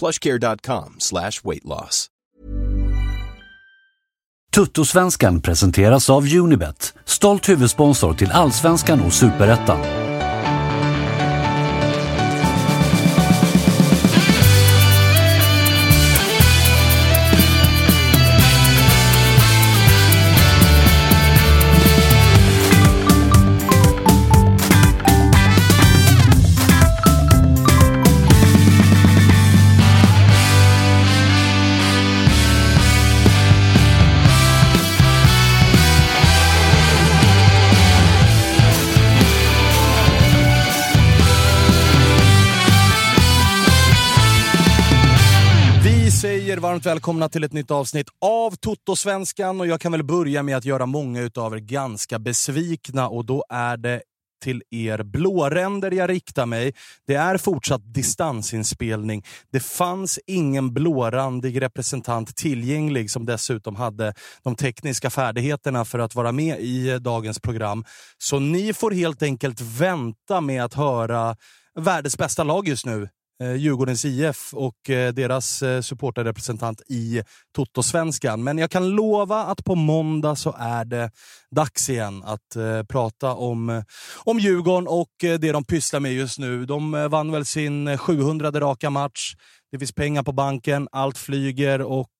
plushcare.com slash weight loss. Tuttosvenskan presenteras av Unibet, stolt huvudsponsor till Allsvenskan och Superettan. Varmt välkomna till ett nytt avsnitt av Toto-svenskan och jag kan väl börja med att göra många utav er ganska besvikna och då är det till er blåränder jag riktar mig. Det är fortsatt distansinspelning. Det fanns ingen blårandig representant tillgänglig som dessutom hade de tekniska färdigheterna för att vara med i dagens program. Så ni får helt enkelt vänta med att höra världens bästa lag just nu eh, Djurgårdens IF och eh, deras eh, supporterrepresentant i Toto-svenskan. Men jag kan lova att på måndag så är det dags igen att eh, prata om, eh, om Djurgården och det de pysslar med just nu. De vann väl sin 700 raka match. Det finns pengar på banken, allt flyger och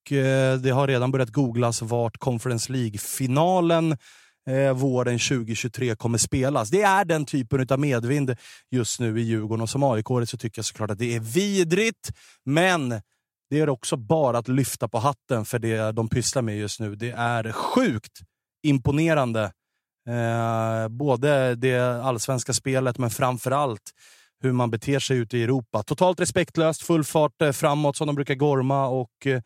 det har redan börjat googlas vart Conference League-finalen eh, våren 2023 kommer spelas. Det är den typen av medvind just nu i Djurgården och som aik så tycker jag såklart att det är vidrigt. Men det är också bara att lyfta på hatten för det de pysslar med just nu. Det är sjukt imponerande. Eh, både det allsvenska spelet, men framför allt hur man beter sig ute i Europa. Totalt respektlöst, full fart eh, framåt som de brukar gorma och eh,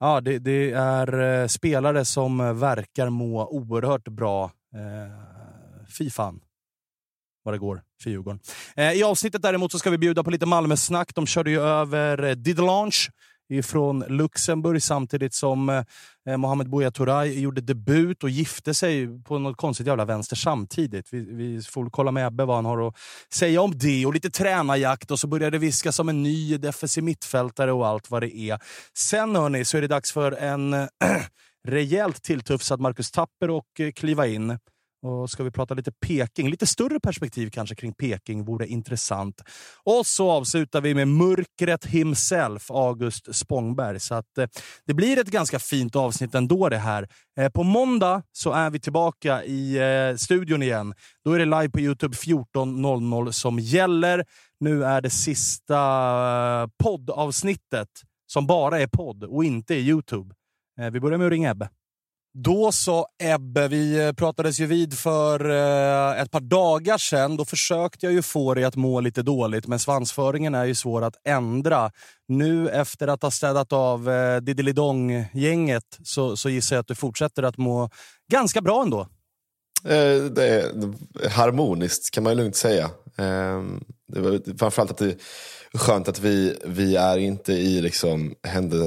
Ja, det, det är eh, spelare som eh, verkar må oerhört bra. Eh, fy fan vad det går för Djurgården. Eh, I avsnittet däremot så ska vi bjuda på lite Malmö-snack. De körde ju över eh, Didelange ifrån Luxemburg samtidigt som eh, eh Mohamed Buya Turay gjorde debut och gifte sig på något konstigt jävla vänster samtidigt. Vi, vi får kolla med Ebbe vad han har att säga om det och lite tränarjakt och så börjar det viskas om en ny defensiv mittfältare och allt vad det är. Sen hörni, så är det dags för en äh, rejält tilltufsad Marcus Tapper och eh, kliva in. Och ska vi prata lite Peking, lite större perspektiv kanske kring Peking vore intressant. Och så avslutar vi med mörkret himself, August Spångberg. Så att, eh, det blir ett ganska fint avsnitt ändå det här. Eh, på måndag så är vi tillbaka i eh, studion igen. Då är det live på Youtube 14.00 som gäller. Nu är det sista eh, poddavsnittet som bara är podd och inte är Youtube. Eh, vi börjar med att ringa Ebbe. Då så Ebbe, vi eh, pratades ju vid för eh, ett par dagar sedan. Då försökte jag ju få dig att må lite dåligt, men svansföringen är ju svår att ändra. Nu efter att ha städat av eh, Diddelidong-gänget så, så gissar jag att du fortsätter att må ganska bra ändå. Eh, det är harmoniskt kan man ju lugnt säga. Eh, det var framförallt att det är skönt att vi, vi är inte i liksom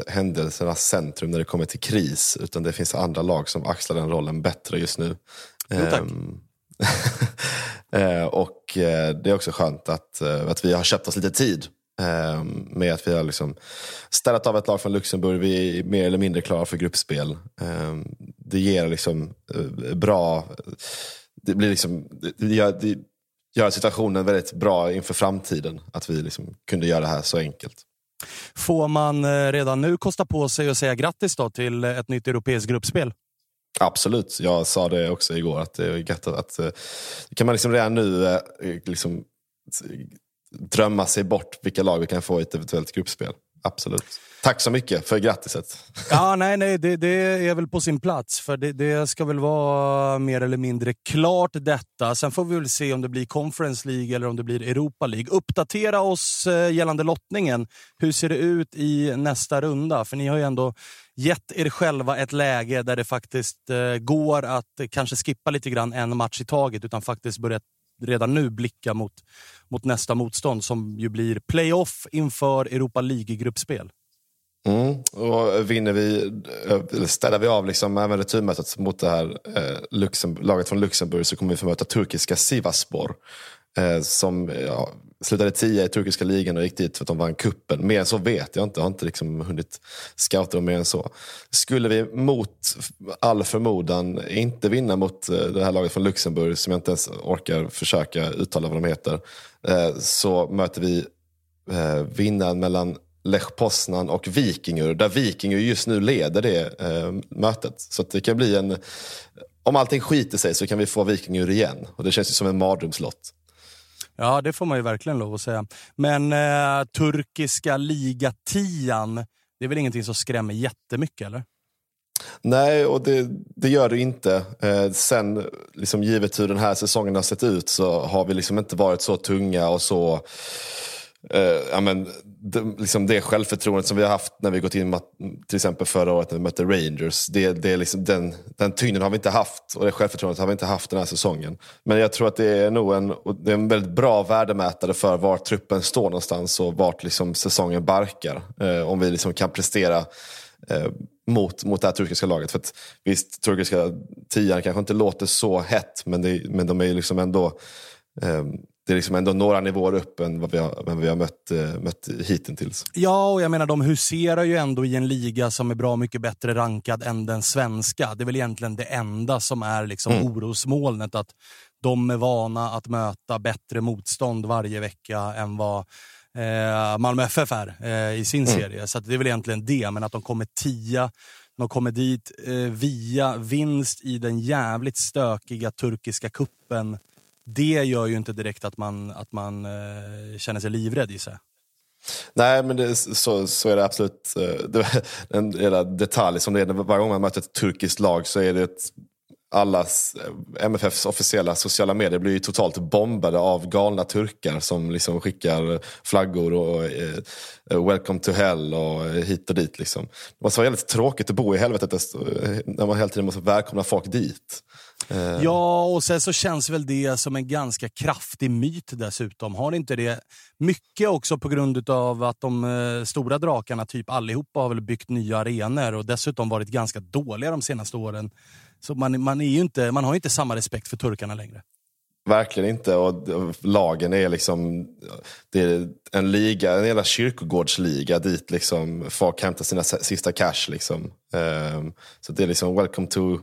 händelsernas centrum när det kommer till kris. Utan det finns andra lag som axlar den rollen bättre just nu. Jo, tack. Um, och eh, det är också skönt att, eh, att vi har köpt oss lite tid ehm, med att vi har liksom städat av ett lag från Luxemburg. Vi är mer eller mindre klara för gruppspel. Ehm, det ger liksom bra... Det, blir liksom, det, gör, det gör situationen väldigt bra inför framtiden. Att vi liksom kunde göra det här så enkelt. Får man redan nu kosta på sig att säga grattis till ett nytt europeiskt gruppspel? Absolut, jag sa det också igår. att det är gött att, att kan man liksom redan nu eh, liksom, drömma sig bort vilka lag vi kan få i ett eventuellt gruppspel. Absolut. Tack så mycket för grattiset. Ja, nej, nej, det, det är väl på sin plats. För det, det, ska väl vara mer eller mindre klart detta. Sen får vi väl se om det blir Conference League eller om det blir Europa League. Uppdatera oss eh, gällande lottningen. Hur ser det ut i nästa runda? För ni har ju ändå gett er själva ett läge där det faktiskt eh, går att kanske skippa lite grann en match i taget utan faktiskt börja redan nu blicka mot, mot nästa motstånd som ju blir playoff inför Europa League-gruppspel. Mm. Och vinner vi, ställer vi av liksom även returmötet mot det här eh, Luxemburg, laget från Luxemburg så kommer vi få möta turkiska Sivaspor. Eh, som ja, slutade tia i turkiska ligan och gick dit för att de vann kuppen. Mer än så vet jag inte. Jag har inte liksom hunnit scouta dem mer än så. Skulle vi mot all förmodan inte vinna mot eh, det här laget från Luxemburg, som jag inte ens orkar försöka uttala vad de heter, eh, så möter vi eh, vinnaren mellan Lech Poznan och Vikingur, där Vikingur just nu leder det mötet. Så det kan bli en... Om allting skiter sig så kan vi få Vikingur igen. Och det känns ju som en mardrömslott. Ja, det får man ju verkligen lov att säga. Men eh, turkiska ligatian, det är väl ingenting som skrämmer jättemycket, eller? Nej, och det, det gör det inte. Eh, sen, liksom, givet hur den här säsongen har sett ut, så har vi liksom inte varit så tunga och så eh, ja, men, det, liksom det självförtroendet som vi har haft när vi gått in till exempel förra året när vi mötte Rangers. Det, det är liksom den, den tyngden har vi inte haft och det självförtroendet har vi inte haft den här säsongen. Men jag tror att det är nog en, det är en väldigt bra värdemätare för var truppen står någonstans och vart liksom säsongen barkar. Eh, om vi liksom kan prestera eh, mot, mot det här turkiska laget. För att, visst, turkiska tian kanske inte låter så hett men, det, men de är ju liksom ändå eh, det är liksom ändå några nivåer upp än vad vi har, vad vi har mött, eh, mött hittills. Ja, och jag menar de huserar ju ändå i en liga som är bra mycket bättre rankad än den svenska. Det är väl egentligen det enda som är liksom mm. orosmolnet. Att de är vana att möta bättre motstånd varje vecka än vad eh, Malmö FF är eh, i sin mm. serie. Så det är väl egentligen det, men att de kommer tia de kommer dit eh, via vinst i den jävligt stökiga turkiska kuppen det gör ju inte direkt att man, att man eh, känner sig livrädd i sig. Nej, men det, så, så är det absolut. Eh, det, en hela detalj som det är, varje gång man möter ett turkiskt lag så är det ett, allas, eh, MFFs officiella sociala medier blir ju totalt bombade av galna turkar som liksom skickar flaggor och eh, eh welcome to hell och eh, hit och dit. Liksom. Det måste vara väldigt tråkigt att bo i helvetet när man hela tiden måste välkomna folk dit. Eh. Ja, och sen så känns väl det som en ganska kraftig myt dessutom. Har inte det mycket också på grund av att de eh, stora drakarna, typ allihopa, har väl byggt nya arenor och dessutom varit ganska dåliga de senaste åren. Så man, man, är inte, man har ju inte samma respekt för turkarna längre. Verkligen inte. Och lagen är liksom det är en liga, en jävla kyrkogårdsliga dit liksom folk hämtar sina sista cash. Liksom. Um, så det är liksom welcome to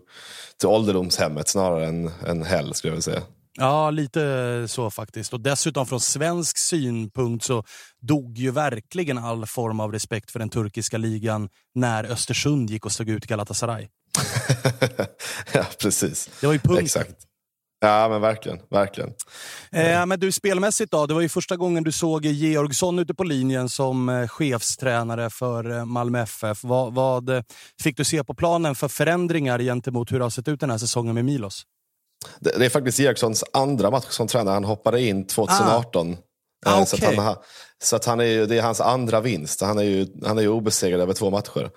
till ålderdomshemmet snarare än, än hell skulle jag vilja säga. Ja, lite så faktiskt. Och dessutom från svensk synpunkt så dog ju verkligen all form av respekt för den turkiska ligan när Östersund gick och slog ut Galatasaray. ja, precis. Det var ju punkten. Exakt. Ja, men verkligen. verkligen. Eh, men du, spelmässigt då? Det var ju första gången du såg Georgsson ute på linjen som eh, chefstränare för eh, Malmö FF. Vad, vad eh, fick du se på planen för förändringar gentemot hur det har sett ut den här säsongen med Milos? Det, det är faktiskt Georgssons andra match som tränare. Han hoppade in 2018. Ah. Ah, okay. så, att han, så att han är ju, det är hans andra vinst. Han är ju, han är ju obesegrad över två matcher.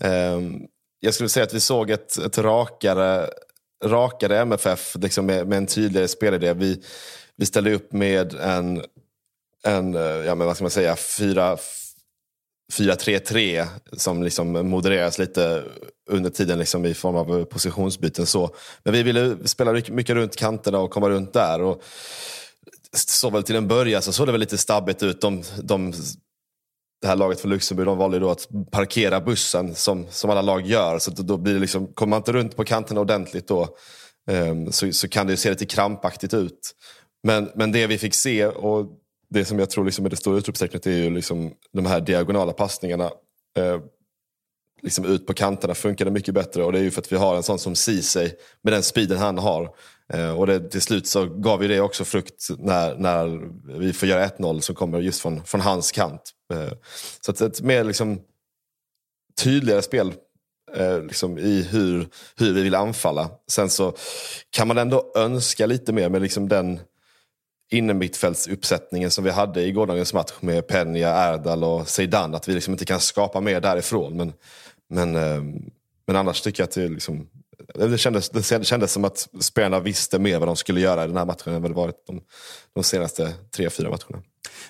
Um, jag skulle säga att vi såg ett, ett rakare rakare MFF liksom med, med en tydligare spelidé. Vi, vi ställde upp med en en eh, ja, men vad ska man säga, 4-3-3 som liksom modereras lite under tiden liksom i form av positionsbyten. Så. Men vi ville spela mycket runt kanterna och komma runt där. Och så väl till en början så såg det väl lite stabbigt ut. De, de, det här laget från Luxemburg de valde då att parkera bussen som, som alla lag gör. Så då blir det liksom, kommer man inte runt på kanterna ordentligt då um, så, så kan det se lite krampaktigt ut. Men, men det vi fick se och det som jag tror liksom är det stora utropstecknet är ju liksom de här diagonala passningarna. Uh, liksom ut på kanterna funkade mycket bättre och det är ju för att vi har en sån som Ceesay med den speeden han har. Eh, och det, till slut så gav ju det också frukt när, när vi får göra 1-0 som kommer just från, från hans kant. Eh, så att ett mer liksom, tydligare spel eh, liksom, i hur, hur vi vill anfalla. Sen så kan man ändå önska lite mer med liksom den innermittfältsuppsättningen som vi hade i gårdagens match med Peña, Erdal och Zeidan. Att vi liksom inte kan skapa mer därifrån. Men, men, eh, men annars tycker jag att det, liksom, det, kändes, det kändes som att spelarna visste mer vad de skulle göra i den här matchen än vad det varit de, de senaste tre, fyra matcherna.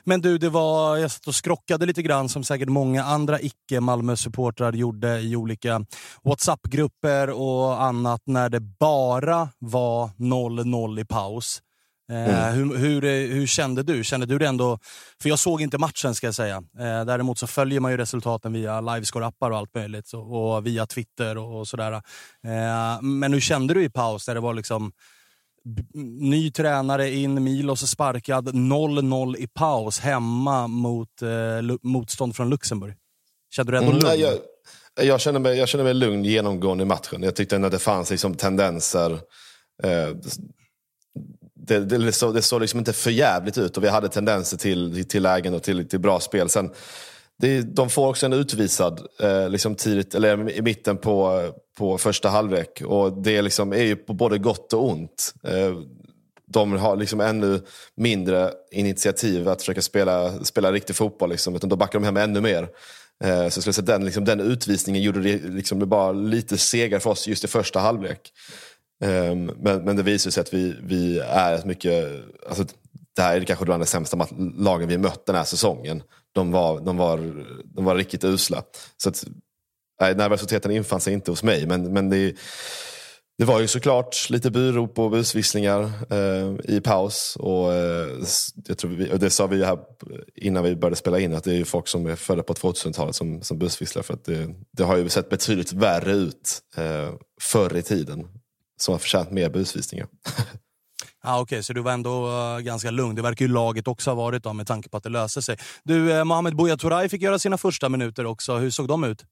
Men du, det var, jag satt och skrockade lite grann som säkert många andra icke-Malmö-supportrar gjorde i olika WhatsApp-grupper och annat när det bara var 0-0 i paus. Eh, mm. hur, hur, hur, kände du? Kände du det ändå? För jag såg inte matchen ska jag säga. Eh, däremot så följer man ju resultaten via livescore-appar och allt möjligt. och via Twitter och, sådär. Eh, men hur kände du i paus? Där det var liksom ny tränare in, Milos sparkad, 0-0 i paus hemma mot motstånd från Luxemburg. Kände du ändå mm, lugn? Jag, jag, kände mig, jag kände mig lugn genomgående i matchen. Jag tyckte att det fanns liksom tendenser. Eh, det, det, såg, det såg liksom inte för jävligt ut och vi hade tendenser till, till lägen och till, till bra spel. Sen, det, de får också en utvisad eh, liksom tidigt, eller i mitten på, på första halvlek. Och det liksom är ju på både gott och ont. Eh, de har liksom ännu mindre initiativ att försöka spela, spela riktig fotboll. Liksom, utan då backar de hem ännu mer. Eh, så jag skulle säga den, liksom, den utvisningen gjorde det, liksom, det bara lite segare för oss just i första halvlek. Um, men, men det visar sig att vi, vi är ett mycket, alltså, det här är kanske bland de sämsta lagen vi mött den här säsongen. De var, de var, de var riktigt usla. Så att, nej, nervositeten infann sig inte hos mig. Men, men det, det var ju såklart lite burop och busvisslingar eh, i paus. Och, eh, jag tror vi, och det sa vi här innan vi började spela in, att det är ju folk som är födda på 2000-talet som, som busvisslar. För att det, det har ju sett betydligt värre ut eh, förr i tiden som har förtjänat mer busvisningar. Ah, Okej, okay, så du var ändå uh, ganska lugn. Det verkar ju laget också ha varit då, med tanke på att det löser sig. Du, uh, Mohamed Buya Turay fick göra sina första minuter också. Hur såg de ut?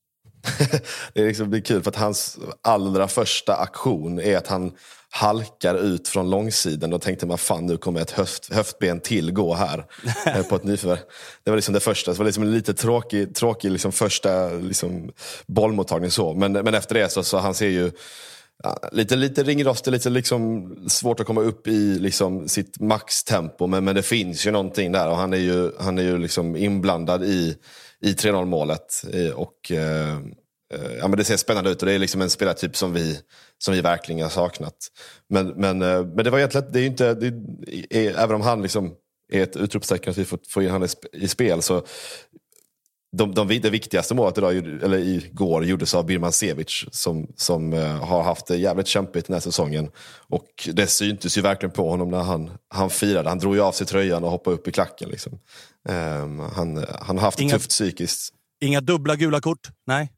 det, är liksom, det är kul för att hans allra första aktion är att han halkar ut från långsidan. Då tänkte man fan nu kommer ett höft, höftben till gå här eh, på ett nyförvärv. Det var liksom det första. Det var liksom en lite tråkig, tråkig liksom första liksom bollmottagning. så. Men, men efter det så, så han ser ju Ja, lite, lite ringrostig, lite liksom svårt att komma upp i liksom sitt maxtempo. Men, men det finns ju någonting där och han är ju, han är ju liksom inblandad i, i 3-0 målet. Eh, och, eh, eh, ja, men det ser spännande ut och det är liksom en spelartyp som vi, som vi verkligen har saknat. Men, men, eh, men det var egentligen, det är inte, det är, även om han liksom är ett utropstecken att vi får, får in honom i spel så de, de, det viktigaste målet idag, eller igår gjordes av Birman Sevic som, som uh, har haft det jävligt kämpigt den här säsongen. Och det syntes ju verkligen på honom när han, han firade. Han drog ju av sig tröjan och hoppade upp i klacken. Liksom. Um, han, han har haft inga, det tufft psykiskt. Inga dubbla gula kort? Nej?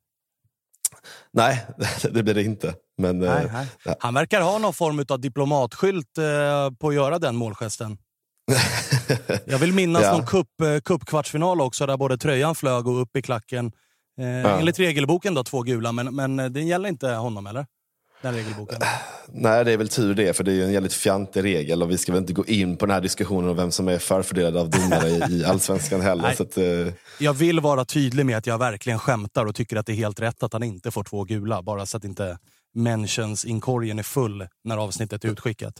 Nej, det blir det inte. Men, nej, uh, nej. Han verkar ha någon form av diplomatskylt uh, på att göra den målgesten. Jag vill minnas ja. någon cup, eh, cupkvartsfinal också, där både tröjan flög och upp i klacken. Eh, ja. Enligt regelboken då, två gula, men, men eh, det gäller inte honom, eller? Den regelboken. Nej, det är väl tur det, för det är en jävligt fjantig regel och vi ska väl inte gå in på den här diskussionen om vem som är förfördelad av domare i, i allsvenskan heller. att, eh... Jag vill vara tydlig med att jag verkligen skämtar och tycker att det är helt rätt att han inte får två gula, bara så att inte mentions inkorgen är full när avsnittet är utskickat.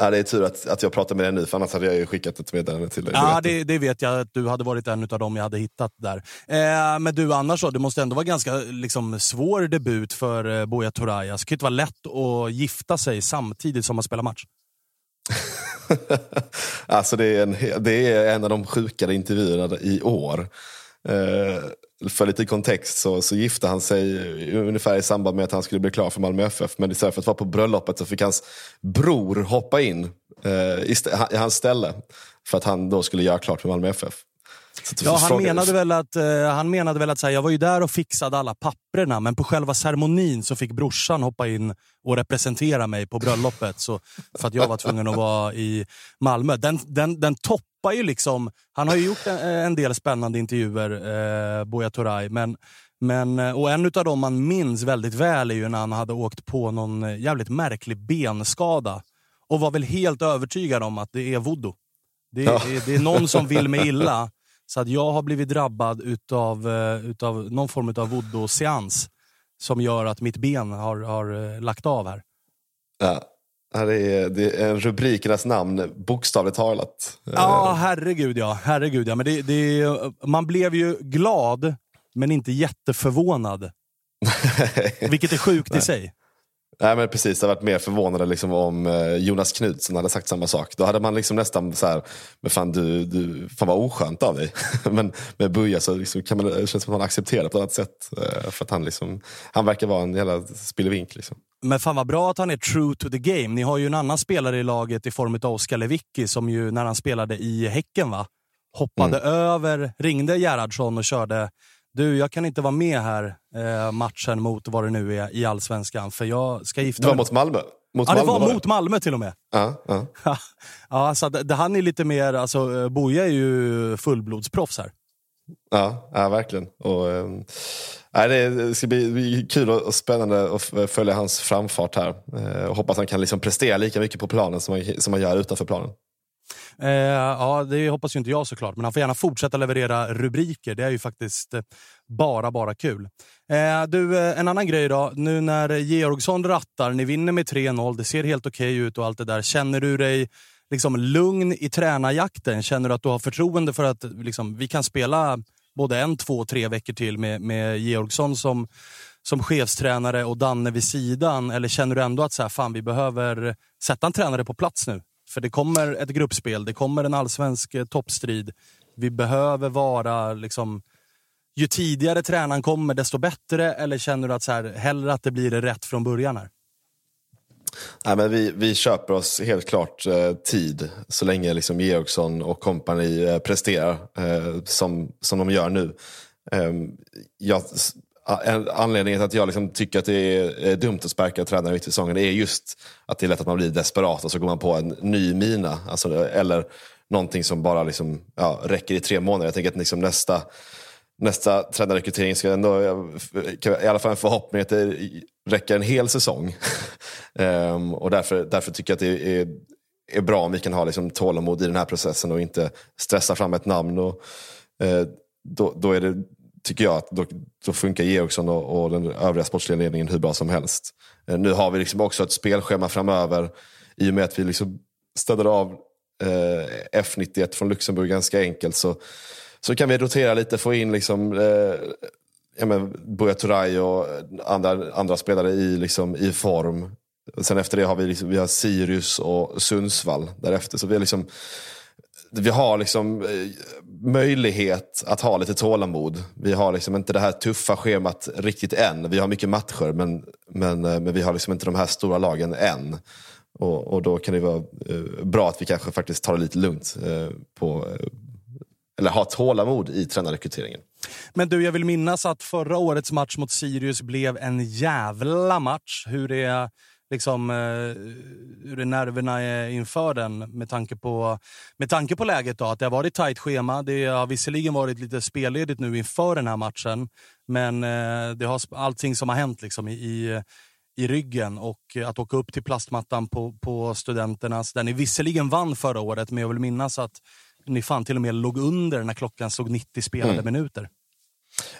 Ja, det är tur att, att jag pratar med dig nu, för annars hade jag ju skickat ett meddelande till dig. Ja, det, det, vet jag att du hade varit en av dem jag hade hittat där. Eh, men du, annars då, det måste ändå vara ganska liksom, svår debut för eh, Buya Torayas. Det kan inte vara lätt att gifta sig samtidigt som man spelar match. alltså det är, en, det är en av de sjukare intervjuerna i år. Eh, för lite kontext så, så gifte han sig ungefär i samband med att han skulle bli klar för Malmö FF. Men istället för att vara på bröllopet så fick hans bror hoppa in eh, i, i hans ställe. För att han då skulle göra klart för Malmö FF. Ja, han menade väl att, uh, han menade väl att här, jag var ju där och fixade alla papprena men på själva ceremonin så fick brorsan hoppa in och representera mig på bröllopet så, för att jag var tvungen att vara i Malmö. Den, den, den toppar ju liksom... Han har ju gjort en, en del spännande intervjuer, uh, Buya Turay, men men, eh, och en av dem man minns väldigt väl är ju när han hade åkt på någon jävligt märklig benskada och var väl helt övertygad om att det är voodoo. Det, ja. är, det är någon som vill mig illa så att jag har blivit drabbad utav, eh, utav någon form av voodoo-seans som gör att mitt ben har, har eh, lagt av här. Ja. Det är, det är rubrikernas namn, bokstavligt talat. Ja, herregud ja. Herregud, ja. Men det, det, man blev ju glad, men inte jätteförvånad. Vilket är sjukt i sig. Nej men precis, jag varit mer förvånad liksom om eh, Jonas Knutsson hade sagt samma sak. Då hade man liksom nästan så här, men fan du, du fan vad oskönt av dig. men med Buja så liksom kan man, det känns som att man accepterar det på ett annat sätt. Eh, för att han, liksom, han verkar vara en jävla spillevink. Liksom. Men fan vad bra att han är true to the game. Ni har ju en annan spelare i laget i form av Oskar Lewicki som ju när han spelade i Häcken va, hoppade mm. över, ringde Gerhardsson och körde du, jag kan inte vara med här eh, matchen mot vad det nu är i Allsvenskan, för jag ska gifta mig. Det var mot Malmö? Mot ja, det var, var mot Malmö till och med. Ja, ja. ja, så det, han är lite mer, alltså eh, Boja är ju fullblodsproffs här. Ja, ja verkligen. Och, äh, det ska bli kul och spännande att följa hans framfart här. Äh, och hoppas han kan liksom prestera lika mycket på planen som han, som han gör utanför planen. Eh, ja, det hoppas ju inte jag såklart, men han får gärna fortsätta leverera rubriker. Det är ju faktiskt eh, bara, bara kul. Eh, du, eh, en annan grej då. Nu när Georgsson rattar, ni vinner med 3-0, det ser helt okej okay ut och allt det där. Känner du dig liksom lugn i tränarjakten? Känner du att du har förtroende för att liksom, vi kan spela både en, två, tre veckor till med, med Georgsson som, som chefstränare och Danne vid sidan? Eller känner du ändå att så här, fan, vi behöver sätta en tränare på plats nu? För det kommer ett gruppspel, det kommer en allsvensk eh, toppstrid. Vi behöver vara liksom... Ju tidigare tränaren kommer, desto bättre? Eller känner du att så här, hellre att det blir rätt från början? Här? Nej, men vi, vi köper oss helt klart eh, tid så länge liksom Georgsson och kompani eh, presterar eh, som, som de gör nu. Ehm, jag Anledningen till att jag liksom tycker att det är eh, dumt att sparka tränare mitt i säsongen är just att det är lätt att man blir desperat och så går man på en ny mina. Alltså, eller någonting som bara liksom, ja, räcker i tre månader. Jag tänker att liksom nästa, nästa tränarrekrytering ska ändå, eh, i alla fall en förhoppning att det räcker en hel säsong. um, och därför, därför tycker jag att det är, är bra om vi kan ha liksom tålamod i den här processen och inte stressa fram ett namn. Och, uh, då, då är det tycker jag att då, då funkar Georgsson och, och den övriga sportsliga ledningen hur bra som helst. Eh, nu har vi liksom också ett spelschema framöver i och med att vi liksom städade av eh, F91 från Luxemburg ganska enkelt. Så, så kan vi rotera lite, få in liksom, eh, ja, Buya Turay och andra, andra spelare i, liksom, i form. Sen efter det har vi, liksom, vi har Sirius och Sundsvall därefter. Så vi liksom vi har liksom eh, möjlighet att ha lite tålamod. Vi har liksom inte det här tuffa schemat riktigt än. Vi har mycket matcher men, men, eh, men vi har liksom inte de här stora lagen än. Och, och då kan det vara eh, bra att vi kanske faktiskt tar det lite lugnt eh, på eller ha tålamod i tränarrekryteringen. Men du, jag vill minnas att förra årets match mot Sirius blev en jävla match. Hur är liksom, eh, hur är nerverna är inför den med tanke på, med tanke på läget. Då, att det har varit tajt schema. Det har visserligen varit lite spelledigt nu inför den här matchen, men eh, det har allting som har hänt liksom, i, i ryggen och att åka upp till plastmattan på, på Studenternas, där ni visserligen vann förra året, men jag vill minnas att ni fan till och med låg under när klockan slog 90 spelade mm. minuter.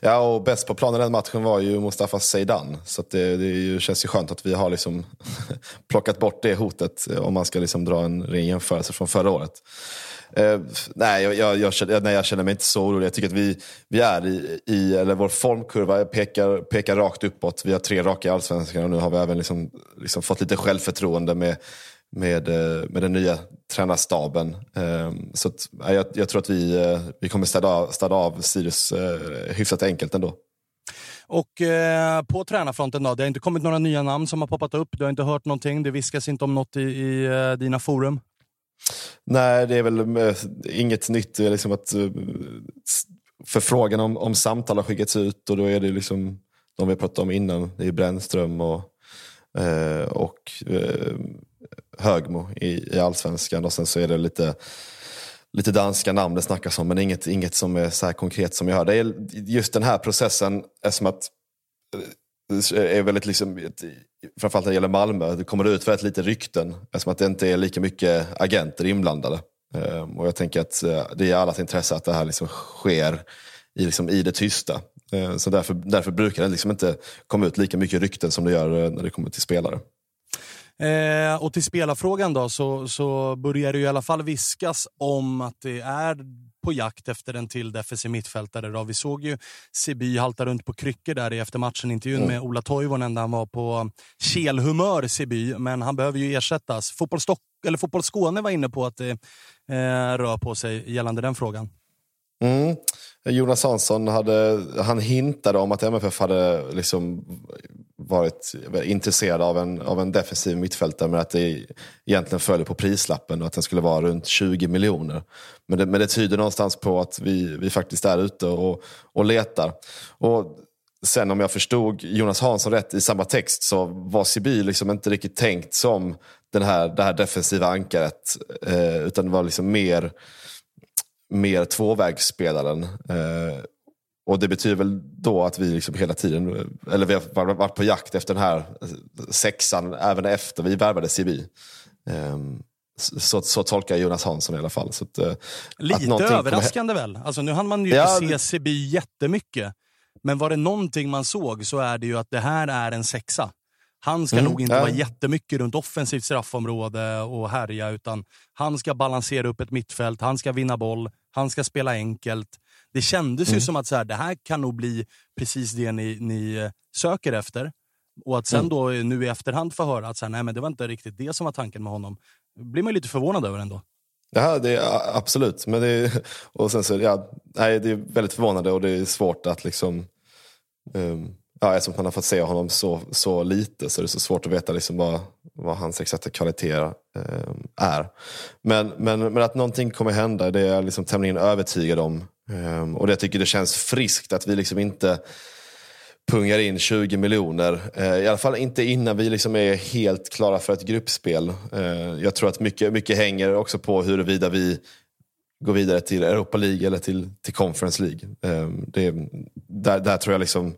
Ja, och bäst på planen den matchen var ju Mustafa Zeidan. Så det, det ju, känns ju skönt att vi har liksom plockat bort det hotet eh, om man ska liksom dra en ren jämförelse från förra året. Eh, nej, jag, jag, jag, känner, nej, jag känner mig inte så orolig. Jag tycker att vi, vi är i, i eller vår formkurva pekar, pekar rakt uppåt. Vi har tre raka i allsvenskan och nu har vi även liksom, liksom fått lite självförtroende med med, eh, med den nya tränarstaben. Ehm, så att, jag, jag, tror att vi, eh, vi kommer städa av, städa av Sirius eh, hyfsat enkelt ändå. Och eh, på tränarfronten då, det har inte kommit några nya namn som har poppat upp. Du har inte hört någonting, det viskas inte om något i, i eh, dina forum? Nej, det är väl eh, inget nytt. Liksom att, förfrågan om, om samtal har skickats ut och då är det liksom de vi pratat om innan. Det är Brännström och, och Högmo i, i allsvenskan och sen så är det lite lite danska namn det snackas om men inget, inget som är så här konkret som jag hör. Det är just den här processen är som att eh, är väldigt liksom, framförallt när det gäller Malmö, det kommer ut väldigt lite rykten eftersom att det inte är lika mycket agenter inblandade. Ehm, och jag tänker att eh, det är allas intresse att det här liksom sker i, liksom, i det tysta. Ehm, så därför, därför brukar det liksom inte komma ut lika mycket rykten som det gör eh, när det kommer till spelare. Eh, och till spelarfrågan då, så, så börjar det i alla fall viskas om att det är på jakt efter en till defensiv mittfältare. Då. Vi såg ju Siby halta runt på kryckor där i eftermatchen-intervjun mm. med Ola Toivonen där han var på kelhumör, Siby, men han behöver ju ersättas. Fotboll, Stock eller Fotboll Skåne var inne på att det eh, rör på sig gällande den frågan. Mm. Jonas Hansson hade, han hintade om att MFF hade liksom varit intresserad av en, av en defensiv mittfältare men att det egentligen följer på prislappen och att den skulle vara runt 20 miljoner. Men det, men det tyder någonstans på att vi, vi faktiskt är ute och, och letar. Och sen om jag förstod Jonas Hansson rätt i samma text så var Siby liksom inte riktigt tänkt som den här, det här defensiva ankaret. Eh, utan det var liksom mer, mer tvåvägsspelaren. Eh, och det betyder väl då att vi liksom hela tiden, eller vi har varit på jakt efter den här sexan även efter vi värvade CB. Um, så, så tolkar Jonas Hansson i alla fall. Så att, eh, Lite att överraskande väl? Alltså, nu hann man ju ja, inte se CB jättemycket. Men var det någonting man såg så är det ju att det här är en sexa. Han ska mm, nog inte ja. vara jättemycket runt offensivt straffområde och härja, utan han ska balansera upp ett mittfält, han ska vinna boll, han ska spela enkelt. Det kändes mm. ju som att så här, det här kan nog bli precis det ni, ni eh, söker efter. Och att sen mm. då nu i efterhand få höra att så här, nej, men det var inte riktigt det som var tanken med honom. blir man lite förvånad över ändå. Ja, det är, absolut. Men det är, och sen så, ja, nej, det är väldigt förvånande och det är svårt att liksom... Um, ja, eftersom man har fått se honom så, så lite så är det så svårt att veta liksom vad, vad hans exakta kvaliteter eh, är. Men, men, men att någonting kommer hända, det är jag liksom tämligen övertygad om. Eh, och jag tycker det känns friskt att vi liksom inte pungar in 20 miljoner. Eh, I alla fall inte innan vi liksom är helt klara för ett gruppspel. Eh, jag tror att mycket, mycket hänger också på huruvida vi går vidare till Europa League eller till, till Conference League. Ehm, det, där, där tror jag liksom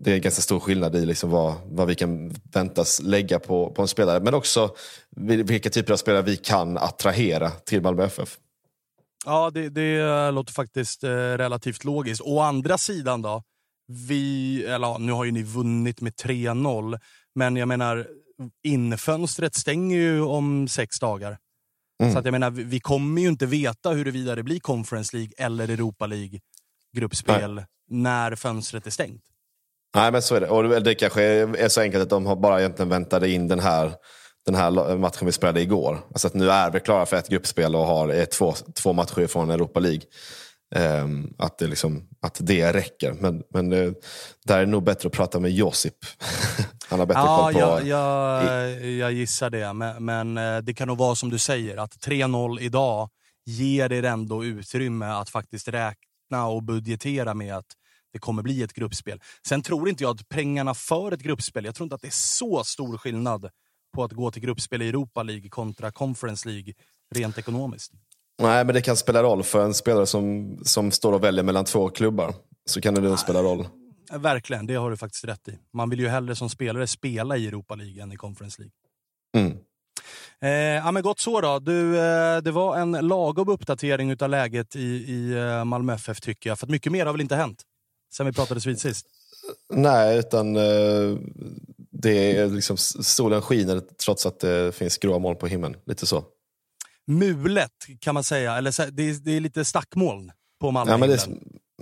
det är ganska stor skillnad i liksom vad, vad vi kan väntas lägga på, på en spelare. Men också vilka typer av spelare vi kan attrahera till Malmö FF. Ja, det, det låter faktiskt eh, relativt logiskt. Å andra sidan då, vi, eller nu har ju ni vunnit med 3-0, men jag menar infönstret stänger ju om sex dagar. Mm. Så att jag menar, vi kommer ju inte veta huruvida det blir Conference League eller Europa League gruppspel Nej. när fönstret är stängt. Nej, men så är det. Och det kanske är så enkelt att de bara egentligen väntade in den här den här matchen vi spelade igår. Alltså att nu är vi klara för ett gruppspel och har två, två matcher från Europa League. Um, att, det liksom, att det räcker. Men, men det, där är det nog bättre att prata med Josip. Han har bättre ja, koll på... Jag, jag, jag gissar det, men, men, eh, det kan nog vara som du säger, att 3-0 idag ger er ändå utrymme att faktiskt räkna och budgetera med att det kommer bli ett gruppspel. Sen tror inte jag att pengarna för ett gruppspel, jag tror inte att det är så stor skillnad på att gå till gruppspel i Europa League kontra Conference League rent ekonomiskt. Nej, men det kan spela roll för en spelare som, som står och väljer mellan två klubbar. Så kan det nog spela roll. Verkligen, det har du faktiskt rätt i. Man vill ju hellre som spelare spela i Europa League än i Conference League. Mm. Eh, ja, men gott så då. Du, eh, det var en lagom uppdatering av läget i, i eh, Malmö FF tycker jag. För mycket mer har väl inte hänt sen vi pratades vid sist? Nej, utan eh, det är liksom, solen skiner trots att det finns gråa moln på himlen. Lite så. Mulet kan man säga, eller det är, det är lite stackmoln på Malmö. Ja, men, det är,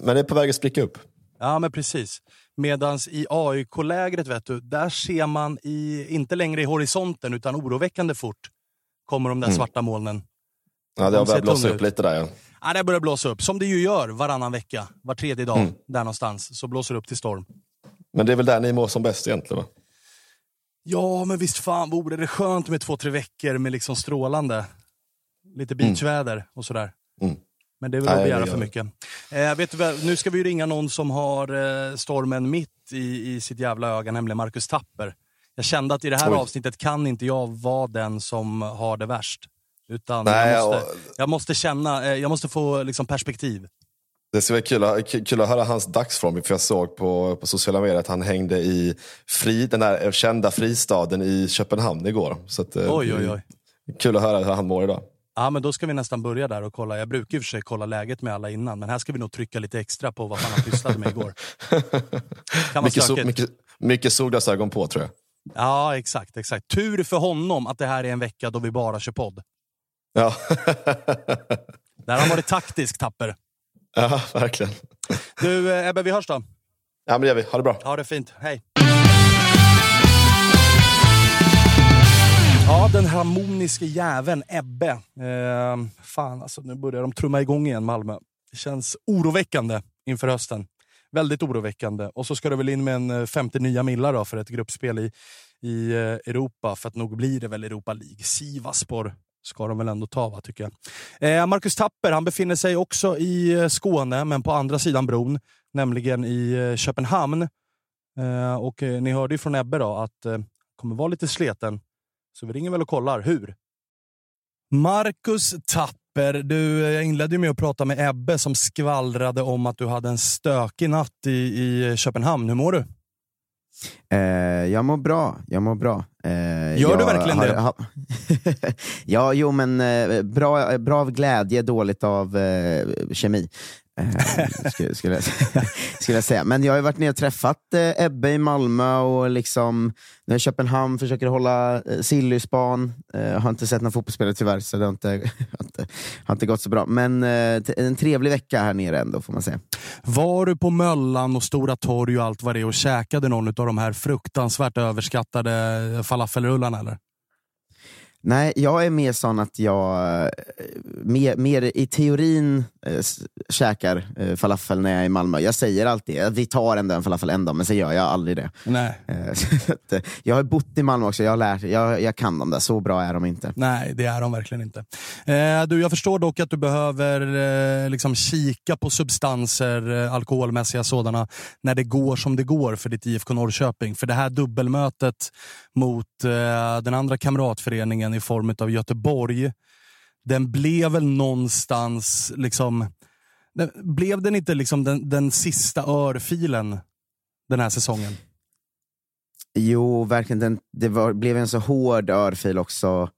men det är på väg att spricka upp. Ja, men precis. Medan i AIK-lägret, vet du, där ser man i, inte längre i horisonten utan oroväckande fort kommer de där Mm. svarta molnen. Ja, det har börjat blåsa upp lite där ja. Ja, det börjar blåsa upp, som det ju gör varannan vecka. Var tredje dag, Mm. där någonstans, så blåser det upp till storm. Men det är väl där ni mår som bäst egentligen va? Ja, men visst fan vore det skönt med två, tre veckor med liksom strålande. Lite beachväder och sådär. Mm. Men det är väl att begära för mycket. Eh, vet du, nu ska vi ju ringa någon som har eh, stormen mitt i, i sitt jävla öga, nämligen Marcus Tapper. Jag kände att i det här Oj. avsnittet kan inte jag vara den som har det värst. Utan Nej, jag, måste, jag måste känna, eh, jag måste få liksom, perspektiv. Det ska vara kul kul att höra hans dagsform, för jag såg på, på sociala medier att han hängde i fri, den där kända fristaden i Köpenhamn igår. Så att, eh, Oj, oj, oj. Kul att höra hur han mår idag. Ja, men då ska vi nästan börja där och kolla. Jag brukar i och för sig kolla läget med alla innan, men här ska vi nog trycka lite extra på vad han pysslade med igår. Kan Mycket, stökigt. mycket, mycket solglasögon på tror jag. Ja, exakt, exakt. Tur för honom att det här är en vecka då vi bara kör podd. Ja, Där har han varit taktisk, Tapper. ja verkligen. Du, eh, Ebbe, vi hörs då. Ja, men det gör vi. Ha det bra. Ha det fint. Hej. Ja, den harmoniske jäveln Ebbe. Eh, fan, alltså, nu börjar de trumma igång igen, Malmö. Det känns oroväckande inför hösten. Väldigt oroväckande. Och så ska det väl in med en eh, 50 nya millar då för ett gruppspel i, i eh, Europa. För att nog blir det väl Europa League. Sivaspor ska de väl ändå ta, va, tycker jag. Eh, Marcus Tapper han befinner sig också i eh, Skåne, men på andra sidan bron. Nämligen i Köpenhamn. Eh, och eh, ni hörde ju från Ebbe då att eh, kommer vara lite sleten. Så vi ringer väl och kollar hur. Marcus Tapper, du, jag inledde med att prata med Ebbe som skvallrade om att du hade en stökig natt i, i Köpenhamn. Hur mår du? Eh, jag mår bra, jag mår bra. Eh, Gör jag du verkligen det? ha- ja, jo men eh, bra, bra av glädje, dåligt av eh, kemi. Eh, skulle, skulle, jag- skulle jag säga. Men jag har ju varit nere och träffat eh, Ebbe i Malmö och liksom, nu är jag i Köpenhamn, försöker hålla eh, Sillyspan. Eh, har inte sett någon fotbollsspelare tyvärr, så det har inte, har inte, har inte gått så bra. Men eh, en trevlig vecka här nere ändå, får man säga. Var du på Möllan och Stora torg och allt vad det är och käkade någon av de här fruktansvärt överskattade falafelrullarna eller? Nej, jag är mer sån att jag eh, mer, mer i teorin s- käkar eh, falafel när jag är i Malmö. Jag säger alltid att vi tar ändå en falafel en dag, men så gör jag aldrig det. Nej. Eh, jag har bott i Malmö också, jag, har lärt, jag, jag kan dem där, så bra är de inte. Nej, det är de verkligen inte. Eh, du, jag förstår dock att du behöver eh, liksom kika på substanser, eh, alkoholmässiga sådana, när det går som det går för ditt IFK Norrköping. För det här dubbelmötet mot den andra kamratföreningen i form av Göteborg, den blev väl någonstans liksom... Den, blev den inte liksom den, den sista örfilen den här säsongen? Jo, verkligen. Den, det var, blev en så hård örfil också,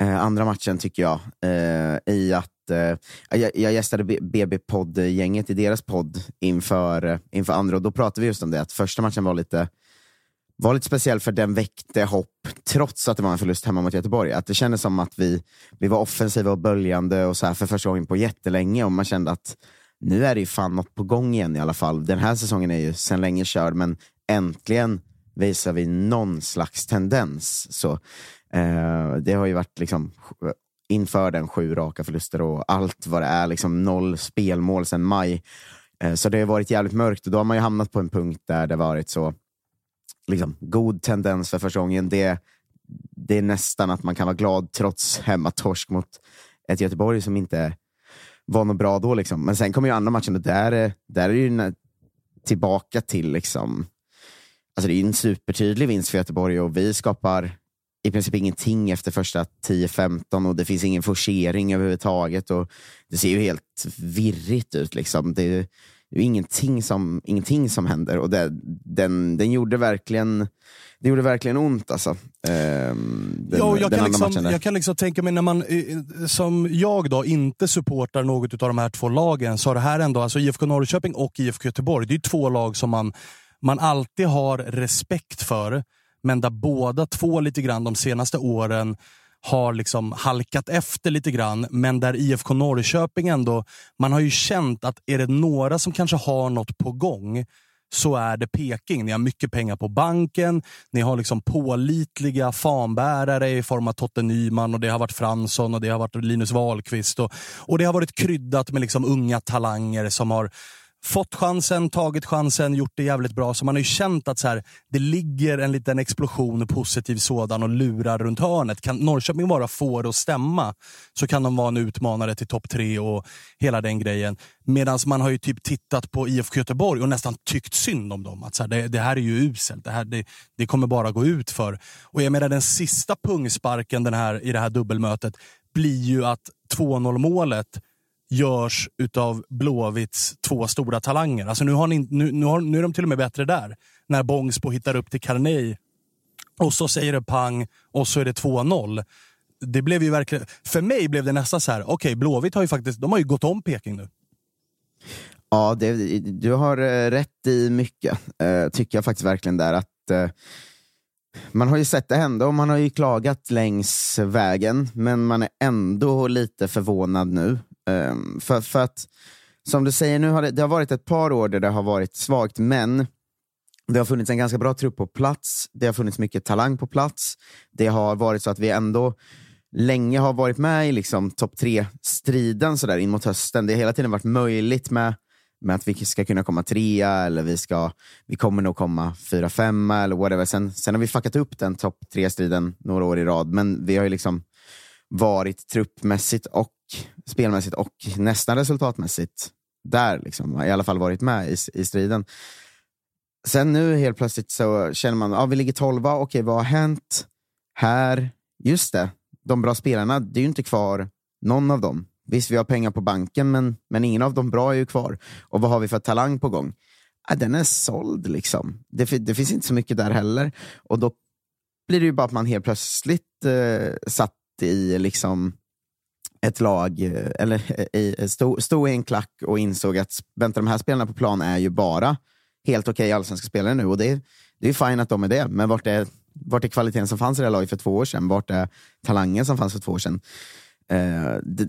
eh, andra matchen tycker jag. Eh, I att eh, jag, jag gästade BB-podd-gänget i deras podd inför, inför andra och då pratade vi just om det, att första matchen var lite var lite speciell för den väckte hopp trots att det var en förlust hemma mot Göteborg. Att det kändes som att vi, vi var offensiva och böljande och så här för första gången på jättelänge och man kände att nu är det ju fan något på gång igen i alla fall. Den här säsongen är ju sedan länge körd men äntligen visar vi någon slags tendens. Så, eh, det har ju varit liksom inför den sju raka förluster och allt vad det är, liksom noll spelmål sedan maj. Eh, så det har varit jävligt mörkt och då har man ju hamnat på en punkt där det varit så liksom, god tendens för första gången. Det, det är nästan att man kan vara glad trots hemmatorsk mot ett Göteborg som inte var något bra då. Liksom. Men sen kommer ju andra matchen och där, är- där är det ju tillbaka till liksom, alltså det är en supertydlig vinst för Göteborg och vi skapar i princip ingenting efter första 10-15 och det finns ingen forcering överhuvudtaget. Och det ser ju helt virrigt ut. Liksom. Det, är- det är ingenting som, ingenting som händer och det, den, den gjorde verkligen det gjorde verkligen ont alltså. Ehm, den, Ja, jag, kan liksom, jag kan liksom tänka mig när man, eh, som jag då, inte supportar något av de här två lagen, så har det här ändå, alltså IFK Norrköping och IFK Göteborg, det är två lag som man, man alltid har respekt för, men där båda två lite grann de senaste åren har liksom halkat efter lite grann, men där IFK Norrköping ändå, man har ju känt att är det några som kanske har något på gång, så är det Peking. Ni har mycket pengar på banken, ni har liksom pålitliga fanbärare i form av Totte Nyman och det har varit Fransson och det har varit Linus Wahlqvist och, och det har varit kryddat med liksom unga talanger som har fått chansen, tagit chansen, gjort det jävligt bra. Så man har ju känt att så här, det ligger en liten explosion, positiv sådan, och lurar runt hörnet. Kan Norrköping bara få det att stämma så kan de vara en utmanare till topp tre och hela den grejen. Medan man har ju typ tittat på IFK Göteborg och nästan tyckt synd om dem. Att så här, det, det, här är ju uselt, det, här, det, det kommer bara gå ut för. Och jag menar den sista pungsparken den här, i det här dubbelmötet blir ju att 2-0 målet görs utav Blåvitts två stora talanger. Alltså nu, har ni, nu, nu, har, nu är de till och med bättre där. När Bångsbo hittar upp till Carney och så säger det pang och så är det 2-0. Det blev ju verkligen, för mig blev det nästan så här, okej okay, Blåvitt har ju faktiskt de har ju gått om Peking nu. Ja, det, du har eh, rätt i mycket, uh, tycker jag faktiskt verkligen där. att uh, Man har ju sett det hända och man har ju klagat längs vägen, men man är ändå lite förvånad nu. Um, för, för att, som du säger, nu har det, det har varit ett par år där det har varit svagt, men det har funnits en ganska bra trupp på plats, det har funnits mycket talang på plats. Det har varit så att vi ändå länge har varit med i liksom topp tre-striden in mot hösten. Det har hela tiden varit möjligt med, med att vi ska kunna komma trea eller vi, ska, vi kommer nog komma fyra, femma eller whatever. Sen, sen har vi fuckat upp den topp tre-striden några år i rad, men vi har ju liksom varit truppmässigt och spelmässigt och nästan resultatmässigt där, liksom, i alla fall varit med i, i striden. Sen nu helt plötsligt så känner man, ja vi ligger tolva, okej vad har hänt här? Just det, de bra spelarna, det är ju inte kvar någon av dem. Visst, vi har pengar på banken, men, men ingen av de bra är ju kvar. Och vad har vi för talang på gång? Ja, den är såld liksom. Det, det finns inte så mycket där heller. Och då blir det ju bara att man helt plötsligt eh, satt i liksom ett lag, eller stod, stod i en klack och insåg att vänta, de här spelarna på plan är ju bara helt okej okay allsvenska spelare nu och det, det är fint att de är det, men vart är, vart är kvaliteten som fanns i det här laget för två år sedan? Vart är talangen som fanns för två år sedan? Uh, det,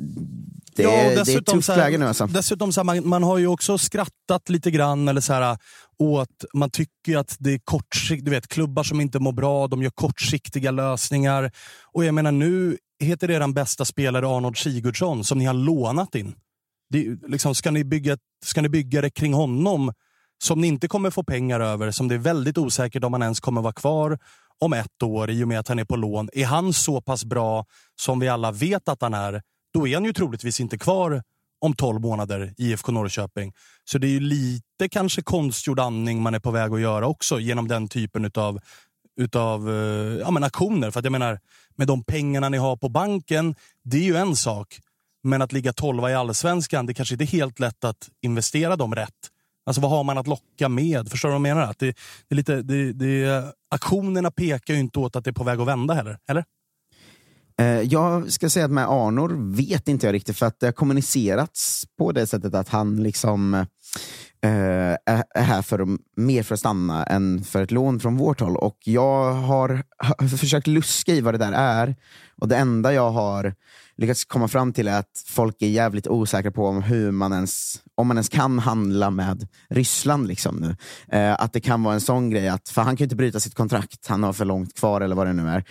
det, ja, det är ett tufft läge nu alltså. Dessutom, så här, man, man, har ju också skrattat lite grann eller så här, åt, man tycker att det är kortsiktigt, du vet klubbar som inte mår bra, de gör kortsiktiga lösningar. Och jag menar nu heter eran bästa spelare Arnold Sigurdsson som ni har lånat in. Det, liksom, ska, ni bygga, ska ni bygga det kring honom som ni inte kommer få pengar över, som det är väldigt osäkert om han ens kommer vara kvar om ett år i och med att han är på lån. Är han så pass bra som vi alla vet att han är, då är han ju troligtvis inte kvar om 12 månader i IFK Norrköping. Så det är ju lite kanske konstgjord andning man är på väg att göra också genom den typen utav, utav eh, ja, men aktioner. För att jag menar, med de pengarna ni har på banken, det är ju en sak. Men att ligga tolva i allsvenskan, det kanske inte är helt lätt att investera dem rätt. Alltså vad har man att locka med? Förstår du vad jag menar? Att det, det är lite, det, det, aktionerna pekar ju inte åt att det är på väg att vända heller, eller? Eh, jag ska säga att med Arnor vet inte jag riktigt, för att det har kommunicerats på det sättet att han liksom eh, är här för, mer för att stanna än för ett lån från vårt håll. Och jag har, har försökt luska i vad det där är. Och det enda jag har lyckats komma fram till är att folk är jävligt osäkra på om hur man ens, om man ens kan handla med Ryssland. Liksom nu. Eh, att det kan vara en sån grej, att, för han kan ju inte bryta sitt kontrakt, han har för långt kvar eller vad det nu är.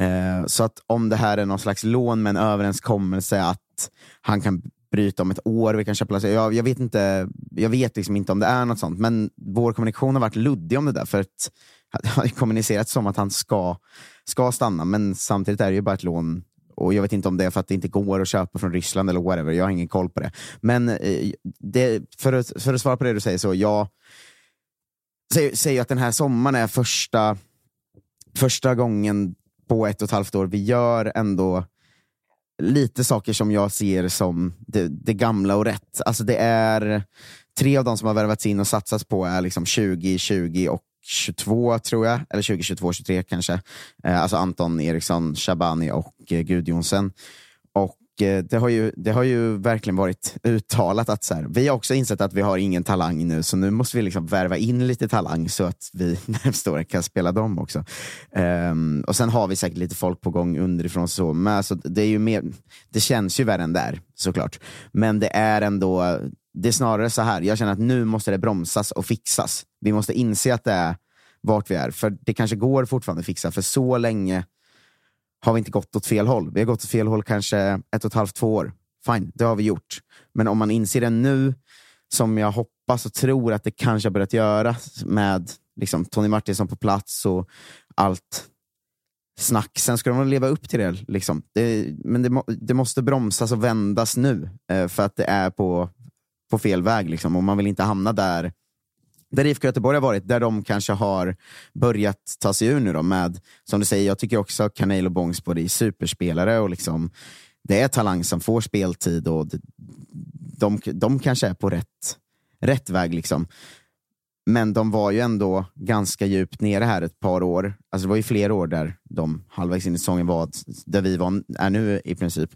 Eh, så att om det här är någon slags lån med en överenskommelse att han kan bryta om ett år, vi kan köpa jag, jag vet inte, jag vet liksom inte om det är något sånt, men vår kommunikation har varit luddig om det där, för att det har kommunicerats som att han ska, ska stanna, men samtidigt är det ju bara ett lån och jag vet inte om det är för att det inte går att köpa från Ryssland eller whatever, jag har ingen koll på det. Men eh, det, för, att, för att svara på det du säger, så jag säger, säger att den här sommaren är första, första gången på ett och ett halvt år vi gör ändå lite saker som jag ser som det, det, gamla och rätt. Alltså det är Tre av de som har värvats in och satsats på är liksom 20, 20 och 22 tror jag, eller 2022, 23 kanske. Eh, alltså Anton Eriksson, Shabani och eh, Gudjonsen. Eh, det har ju, det har ju verkligen varit uttalat att så här, vi har också insett att vi har ingen talang nu, så nu måste vi liksom värva in lite talang så att vi nästa år kan spela dem också. Um, och sen har vi säkert lite folk på gång underifrån så, men alltså, det, är ju mer, det känns ju värre än där såklart. Men det är ändå det är snarare så här, jag känner att nu måste det bromsas och fixas. Vi måste inse att det är vart vi är, för det kanske går fortfarande att fixa, för så länge har vi inte gått åt fel håll. Vi har gått åt fel håll kanske ett och ett halvt, två år. Fine, det har vi gjort. Men om man inser det nu, som jag hoppas och tror att det kanske har börjat göra med liksom, Tony Martinsson på plats och allt snack. Sen ska de leva upp till det. Liksom. det men det, det, måste bromsas och vändas nu, eh, för att det är på, på fel väg. Liksom. Och man vill inte hamna där där IFK Göteborg har varit, där de kanske har börjat ta sig ur nu då med, som du säger, jag tycker också Kanel och Bångsborg är superspelare och liksom, det är talang som får speltid och de, de kanske är på rätt, rätt väg. Liksom. Men de var ju ändå ganska djupt nere här ett par år. Alltså det var ju flera år där de halvvägs in i säsongen var där vi var, är nu i princip.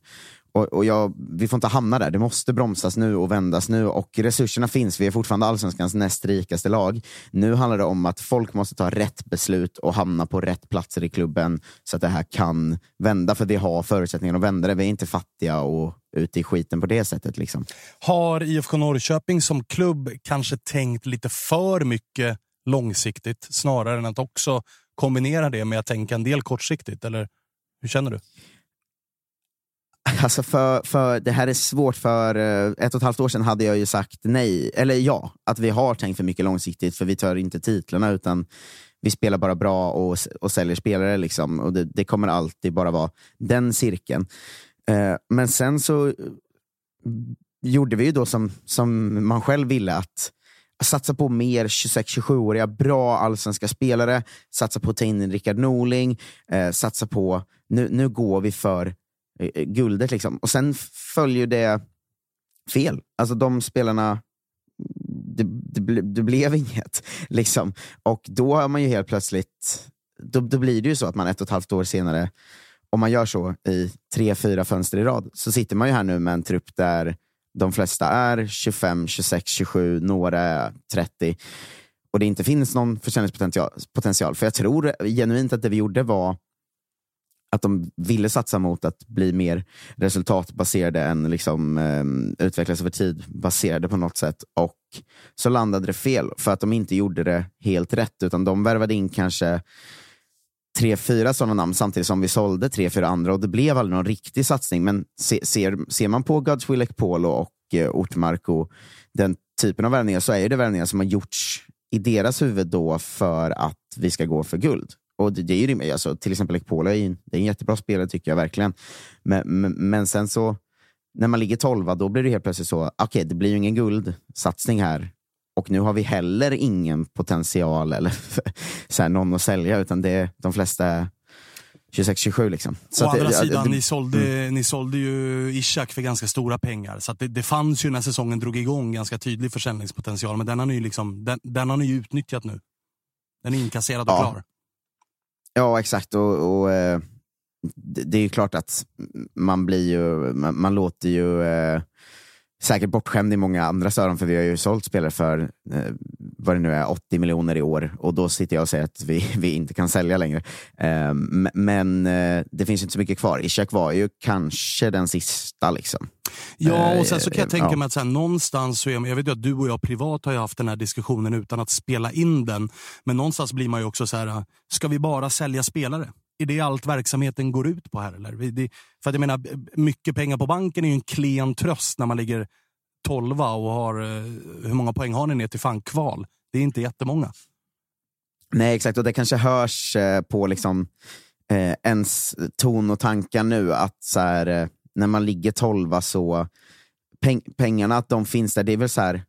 Och, och jag, vi får inte hamna där. Det måste bromsas nu och vändas nu och resurserna finns. Vi är fortfarande allsvenskans näst rikaste lag. Nu handlar det om att folk måste ta rätt beslut och hamna på rätt platser i klubben så att det här kan vända. För vi har förutsättningar att vända det. Vi är inte fattiga och ute i skiten på det sättet. Liksom. Har IFK Norrköping som klubb kanske tänkt lite för mycket långsiktigt snarare än att också kombinera det med att tänka en del kortsiktigt? Eller hur känner du? Alltså för, för det här är svårt, för eh, ett och ett halvt år sedan hade jag ju sagt nej, eller ja, att vi har tänkt för mycket långsiktigt, för vi tar inte titlarna, utan vi spelar bara bra och, och säljer spelare. Liksom. Och det, det kommer alltid bara vara den cirkeln. Eh, men sen så mm, gjorde vi ju då som, som man själv ville, att satsa på mer 26-27-åriga bra allsvenska spelare, satsa på att ta in Rickard Norling, eh, satsa på, nu, nu går vi för Eh, eh guldet. Liksom. Och sen följer det fel. Alltså de spelarna, det, det, det blev inget. Liksom. Och då har man ju helt plötsligt, då, då blir det ju så att man ett och ett halvt år senare, om man gör så i tre, fyra fönster i rad, så sitter man ju här nu med en trupp där de flesta är 25, 26, 27, några är 30 och det inte finns någon försäljningspotential. För jag tror genuint att det vi gjorde var att de ville satsa mot att bli mer resultatbaserade än liksom, eh, utvecklas över tid baserade på något sätt. Och så landade det fel för att de inte gjorde det helt rätt, utan de värvade in kanske tre, fyra sådana namn samtidigt som vi sålde tre, fyra andra och det blev aldrig någon riktig satsning. Men se, ser, ser man på Godswill Polo och eh, Ortmark och den typen av värvningar så är det värvningar som har gjorts i deras huvud då för att vi ska gå för guld. Och det, det är ju alltså, Till exempel Ekpolo är en, det är en jättebra spelare tycker jag verkligen. Men, men, men sen så, när man ligger tolva, då blir det helt plötsligt så, okej, okay, det blir ju ingen guldsatsning här. Och nu har vi heller ingen potential eller så här, någon att sälja, utan det, de flesta är 26-27. Liksom. Så Å andra det, sidan, det, ni, sålde, mm. ni sålde ju Ishak för ganska stora pengar. Så det, det fanns ju när säsongen drog igång ganska tydlig försäljningspotential. Men den har ni, liksom, den, den har ni utnyttjat nu. Den är inkasserad och ja. klar. Ja, exakt. Och, och eh, det är ju klart att man blir ju, man, man låter ju eh, säkert bortskämd i många andra öron, för vi har ju sålt spelare för eh, vad det nu är, 80 miljoner i år och då sitter jag och säger att vi, vi inte kan sälja längre. Eh, men eh, det finns inte så mycket kvar. Ishak var ju kanske den sista. liksom. Ja, och sen så kan jag tänka mig att så här, någonstans, så är, jag vet ju att du och jag privat har ju haft den här diskussionen utan att spela in den, men någonstans blir man ju också så här, ska vi bara sälja spelare? Är det allt verksamheten går ut på här? Eller? Det, för att jag menar, mycket pengar på banken är ju en klen tröst när man ligger tolva och har, eh, hur många poäng har ni ner till fan kval? Det är inte jättemånga. Nej, exakt. Och det kanske hörs eh, på liksom, eh, ens ton och tankar nu att så här, eh, när man ligger tolva så, peng pengarna att de finns där, det är väl så här,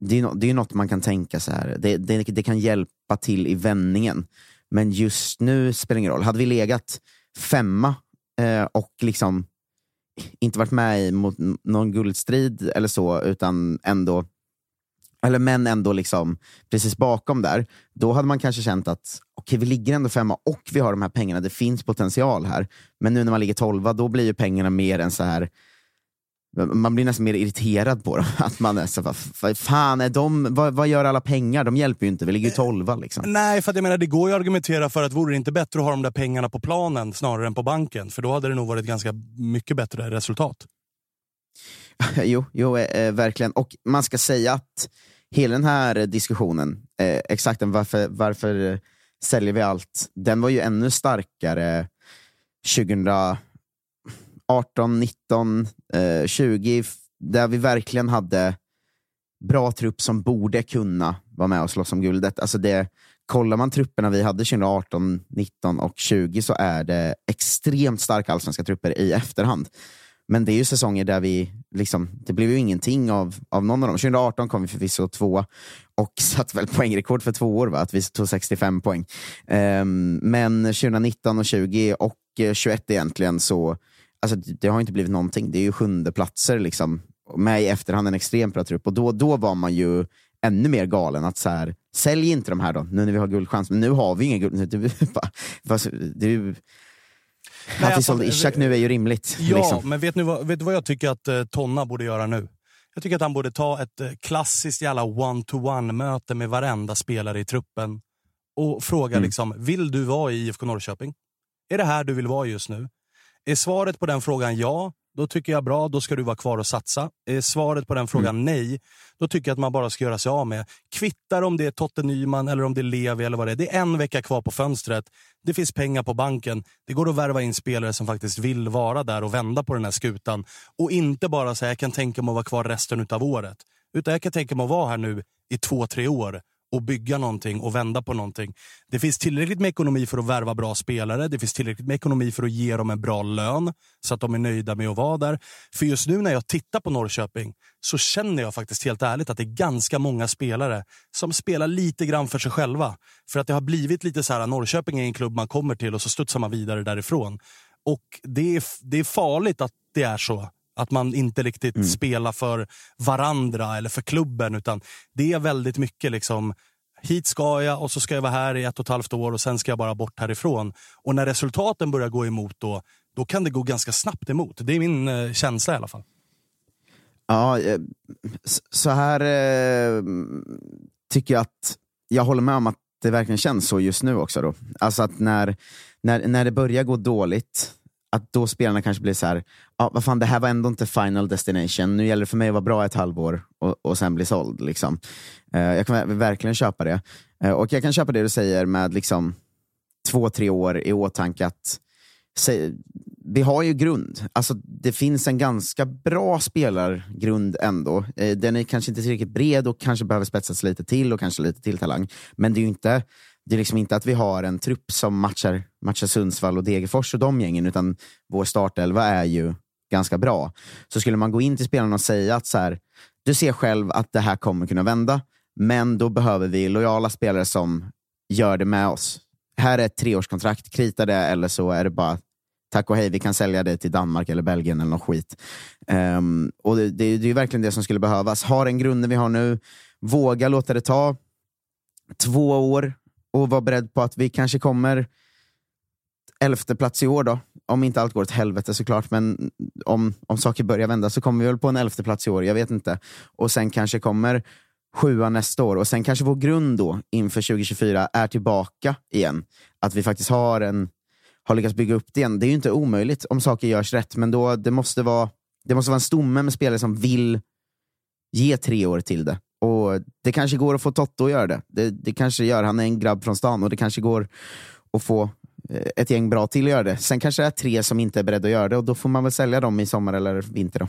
det är, no det är något man kan tänka så här. Det, det, det kan hjälpa till i vändningen. Men just nu spelar det ingen roll. Hade vi legat femma eh, och liksom inte varit med i mot någon guldstrid eller så, utan ändå eller men ändå liksom precis bakom där, då hade man kanske känt att okay, vi ligger ändå femma och vi har de här pengarna, det finns potential här. Men nu när man ligger tolva, då blir ju pengarna mer än så här man blir nästan mer irriterad på dem. Att man är så, vad fan är de, vad, vad, gör alla pengar? De hjälper ju inte, vi ligger ju eh, tolva. Liksom. Nej, för jag menar, det går ju att argumentera för att vore det inte bättre att ha de där pengarna på planen snarare än på banken? För då hade det nog varit ganska mycket bättre resultat. jo, jo eh, verkligen. Och man ska säga att hela den här diskussionen, eh, exakt varför, varför säljer vi allt, den var ju ännu starkare 18, 19, eh, 20, där vi verkligen hade bra trupp som borde kunna vara med och slåss om guldet. Alltså det, kollar man trupperna vi hade 2018, 19 och 20 så är det extremt starka allsvenska trupper i efterhand. Men det är ju säsonger där vi, liksom, det blev ju ingenting av, av någon av dem. 2018 kom vi förvisso två och satte väl poängrekord för två år, va? att vi tog 65 poäng. Um, men 2019 och 20 och 21 egentligen så, alltså, det har inte blivit någonting. Det är ju sjunde platser liksom. Med i efterhand en extremt bra trupp och då, då var man ju ännu mer galen att så här, sälj inte de här då, nu när vi har guldchans. Men nu har vi ingen guld. Det, det, att vi alltså, sålde Ishak nu är ju rimligt. Ja, liksom. men vet, du vad, vet du vad jag tycker att uh, Tonna borde göra nu? Jag tycker att han borde ta ett uh, klassiskt jävla one-to-one-möte med varenda spelare i truppen och fråga mm. liksom, vill du vara i IFK Norrköping? Är det här du vill vara just nu? Är svaret på den frågan ja, då tycker jag bra, då ska du vara kvar och satsa. Är svaret på den frågan mm. nej, då tycker jag att man bara ska göra sig av med. Kvittar om det är Totte Nyman eller om det är Levi eller vad det är. Det är en vecka kvar på fönstret. Det finns pengar på banken. Det går att värva in spelare som faktiskt vill vara där och vända på den här skutan. Och inte bara säga jag kan tänka mig att vara kvar resten av året. Utan jag kan tänka mig att vara här nu i två, tre år och bygga någonting och vända på någonting. Det finns tillräckligt med ekonomi för att värva bra spelare. Det finns tillräckligt med ekonomi för att ge dem en bra lön så att de är nöjda med att vara där. För just nu när jag tittar på Norrköping så känner jag faktiskt helt ärligt att det är ganska många spelare som spelar lite grann för sig själva. För att det har blivit lite så här, Norrköping är en klubb man kommer till och så studsar man vidare därifrån. Och det är, det är farligt att det är så. Att man inte riktigt mm. spelar för varandra eller för klubben. Utan det är väldigt mycket liksom hit ska jag och så ska jag vara här i ett och ett halvt år och sen ska jag bara bort härifrån. Och när resultaten börjar gå emot då, då kan det gå ganska snabbt emot. Det är min eh, känsla i alla fall. Ja, eh, så här eh, tycker jag att jag håller med om att det verkligen känns så just nu också. Då. Alltså att när, när, när det börjar gå dåligt, att då spelarna kanske blir så här, ah, vad fan, det här var ändå inte final destination, nu gäller det för mig att vara bra ett halvår och, och sen bli såld. Liksom. Uh, jag kan verkligen köpa det. Uh, och jag kan köpa det du säger med liksom, två, tre år i åtanke att se, vi har ju grund. Alltså, det finns en ganska bra spelargrund ändå. Uh, den är kanske inte tillräckligt bred och kanske behöver spetsas lite till och kanske lite till talang. Men det är ju inte det är liksom inte att vi har en trupp som matchar, matchar Sundsvall och Degerfors och de gängen, utan vår startelva är ju ganska bra. Så skulle man gå in till spelarna och säga att så här, du ser själv att det här kommer kunna vända, men då behöver vi lojala spelare som gör det med oss. Här är ett treårskontrakt, krita det eller så är det bara tack och hej, vi kan sälja det till Danmark eller Belgien eller något skit. Um, och det, det, det är verkligen det som skulle behövas. Ha den grunden vi har nu, våga låta det ta två år och vara beredd på att vi kanske kommer elfte plats i år då. Om inte allt går åt helvete såklart, men om, om saker börjar vända så kommer vi väl på en elfte plats i år, jag vet inte. Och sen kanske kommer sjua nästa år och sen kanske vår grund då inför 2024 är tillbaka igen. Att vi faktiskt har, en, har lyckats bygga upp det igen. Det är ju inte omöjligt om saker görs rätt, men då, det, måste vara, det måste vara en stomme med spelare som vill ge tre år till det. Och Det kanske går att få Totto att göra det. det. Det kanske gör. Han är en grabb från stan och det kanske går att få eh, ett gäng bra till att göra det. Sen kanske det är tre som inte är beredda att göra det och då får man väl sälja dem i sommar eller vinter. Då.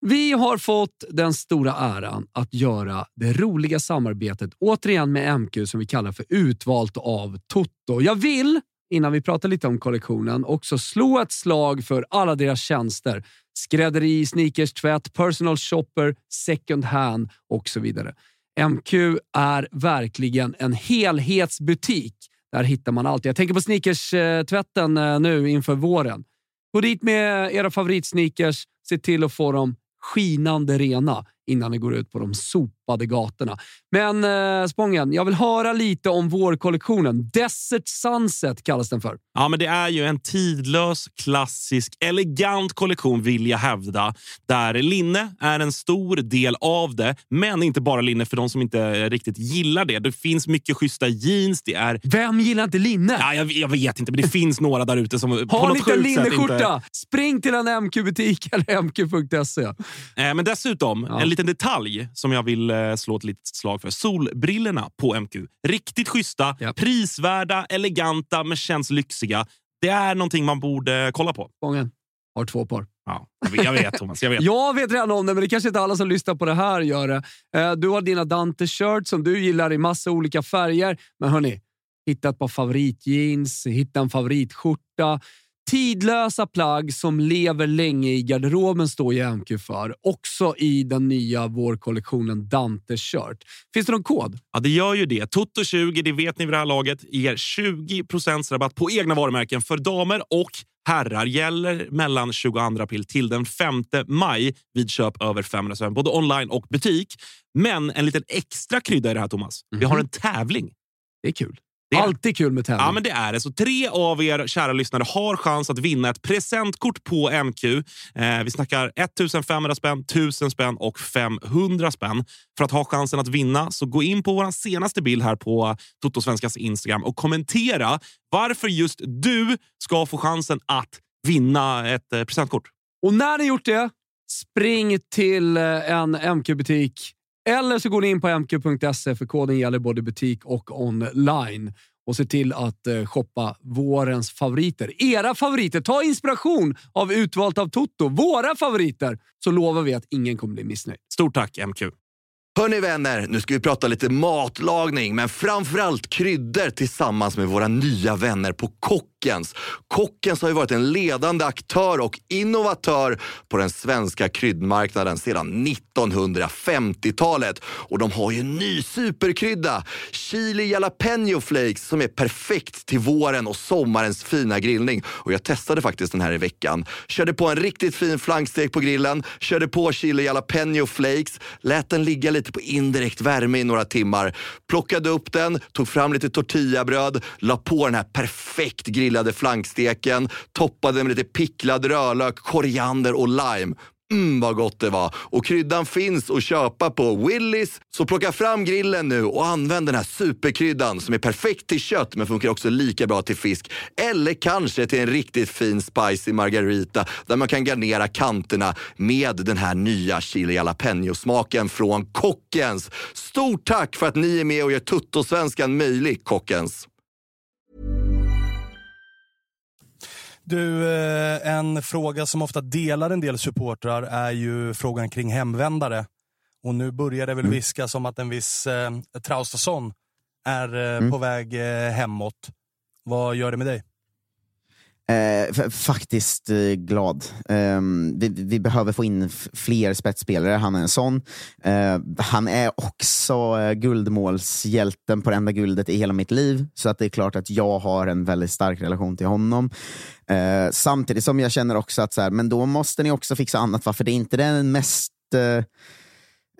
Vi har fått den stora äran att göra det roliga samarbetet återigen med MQ som vi kallar för Utvalt av Toto. Jag vill, innan vi pratar lite om kollektionen, också slå ett slag för alla deras tjänster. Skrädderi, sneakers, tvätt, personal shopper, second hand och så vidare. MQ är verkligen en helhetsbutik. Där hittar man allt. Jag tänker på sneakers-tvätten eh, nu inför våren. Gå dit med era favoritsneakers. Se till att få dem skinande rena innan ni går ut på de sopade gatorna. Men eh, Spången, jag vill höra lite om vårkollektionen. Desert Sunset kallas den för. Ja, men det är ju en tidlös, klassisk, elegant kollektion vill jag hävda. Där linne är en stor del av det, men inte bara linne för de som inte riktigt gillar det. Det finns mycket schyssta jeans. Det är... Vem gillar inte linne? Ja, jag, jag vet inte, men det finns några där ute som Har ni inte en sätt linneskjorta? inte... Spring till en MQ-butik eller mq.se. Eh, Men dessutom, Ja. en liten detalj som jag vill eh, slå ett litet slag för. Solbrillorna på MQ. Riktigt schyssta, Japp. prisvärda, eleganta men känns lyxiga. Det är någonting man borde kolla på. Spången har två par. Ja, jag vet, jag vet Thomas. Jag vet. Jag vet redan om det, men det kanske inte alla som lyssnar på det här gör det. Eh, Du har dina Dante-shirts som du gillar i massa olika färger. Men hörni, hitta ett par favoritjeans, hitta en favoritskjorta. Tidlösa plagg som lever länge i garderoben står ju MQ för. Också i den nya vårkollektionen Dante Shirt. Finns det någon kod? Ja, det gör ju det. Toto20, det vet ni vid det här laget, ger 20 rabatt på egna varumärken för damer och herrar. Gäller mellan 22 april till den 5 maj vid köp över 500 spänn, både online och butik. Men en liten extra krydda i det här, Thomas. Vi har en tävling. Det är kul. Det är- Alltid kul med tävling. Ja, men det är det. Så tre av er kära lyssnare har chans att vinna ett presentkort på MQ. Eh, vi snackar 1500 spänn, 1000 spänn och 500 spänn. För att ha chansen att vinna så gå in på vår senaste bild här på Toto Svenskas Instagram och kommentera varför just du ska få chansen att vinna ett eh, presentkort. Och när ni gjort det, spring till eh, en MQ-butik. Eller så går ni in på mq.se för koden gäller både butik och online. Och se till att eh, shoppa vårens favoriter. Era favoriter. Ta inspiration av Utvalt av Toto. Våra favoriter. Så lovar vi att ingen kommer bli missnöjd. Stort tack MQ. Hörni vänner, nu ska vi prata lite matlagning, men framförallt kryddor tillsammans med våra nya vänner på Kockens. Kockens har ju varit en ledande aktör och innovatör på den svenska kryddmarknaden sedan 1950-talet. Och de har ju en ny superkrydda, chili jalapeno flakes, som är perfekt till våren och sommarens fina grillning. Och jag testade faktiskt den här i veckan. Körde på en riktigt fin flankstek på grillen, körde på chili jalapeno flakes, lät den ligga lite på indirekt värme i några timmar. Plockade upp den, tog fram lite tortillabröd, la på den här perfekt grillade flanksteken, toppade med lite picklad rödlök, koriander och lime. Mm vad gott det var! Och kryddan finns att köpa på Willys. Så plocka fram grillen nu och använd den här superkryddan som är perfekt till kött men funkar också lika bra till fisk. Eller kanske till en riktigt fin spicy margarita där man kan garnera kanterna med den här nya chili jalapeno-smaken från Kockens. Stort tack för att ni är med och gör Tuttosvenskan möjlig, Kockens! Du, eh, en fråga som ofta delar en del supportrar är ju frågan kring hemvändare. Och nu börjar det väl viska som att en viss eh, Traustason är eh, Mm. på väg eh, hemåt. Vad gör det med dig? Eh, faktiskt eh, glad. Eh, vi, vi behöver få in fler spetsspelare. Han är en sån. Eh, han är också eh, guldmålshjälten på det enda guldet i hela mitt liv. Så att det är klart att jag har en väldigt stark relation till honom. Eh, samtidigt som jag känner också att så här, men då måste ni också fixa annat. Va? För det är inte den mest eh,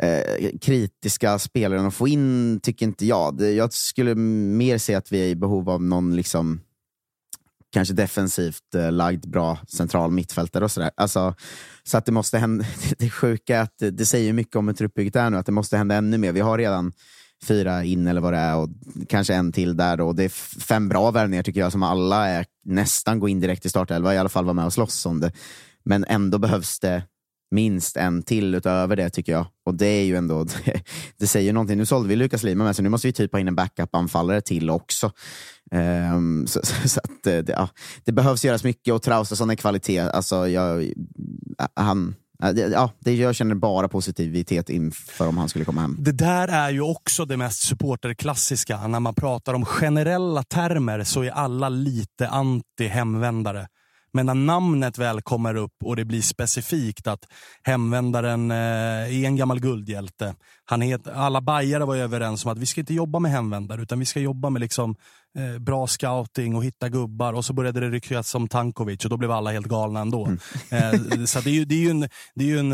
eh, kritiska spelaren att få in, tycker inte jag. Det, jag skulle mer se att vi är i behov av någon liksom kanske defensivt eh, lagd bra central mittfältare och sådär. Alltså, så att det måste hända, det sjuka är att det, säger mycket om hur truppbygget är nu, att det måste hända ännu mer. Vi har redan fyra in eller vad det är och kanske en till där. Då. Det är fem bra värvningar tycker jag som alla är, nästan går in direkt i startelva, i alla fall vara med och slåss om det. Men ändå behövs det minst en till utöver det tycker jag. Och det är ju ändå, det, det säger någonting. Nu sålde vi Lukas Lima med, så nu måste vi typ ha in en backup-anfallare till också. Um, så, så, så att, eh, det, ja, det behövs göras mycket och Traustason är kvalitet. Alltså, jag, eh, han, eh, ja, det- jag känner bara positivitet inför om han skulle komma hem. Det där är ju också det mest supporterklassiska. När man pratar om generella termer så är alla lite anti-hemvändare. Men när namnet väl kommer upp och det blir specifikt att hemvändaren är en gammal guldhjälte. Han het, alla bajare var överens om att vi ska inte jobba med hemvändare utan vi ska jobba med liksom, eh, bra scouting och hitta gubbar. Och så började det ryktas om Tankovic och då blev alla helt galna ändå. Eh, så det är ju, det är ju en, det är ju en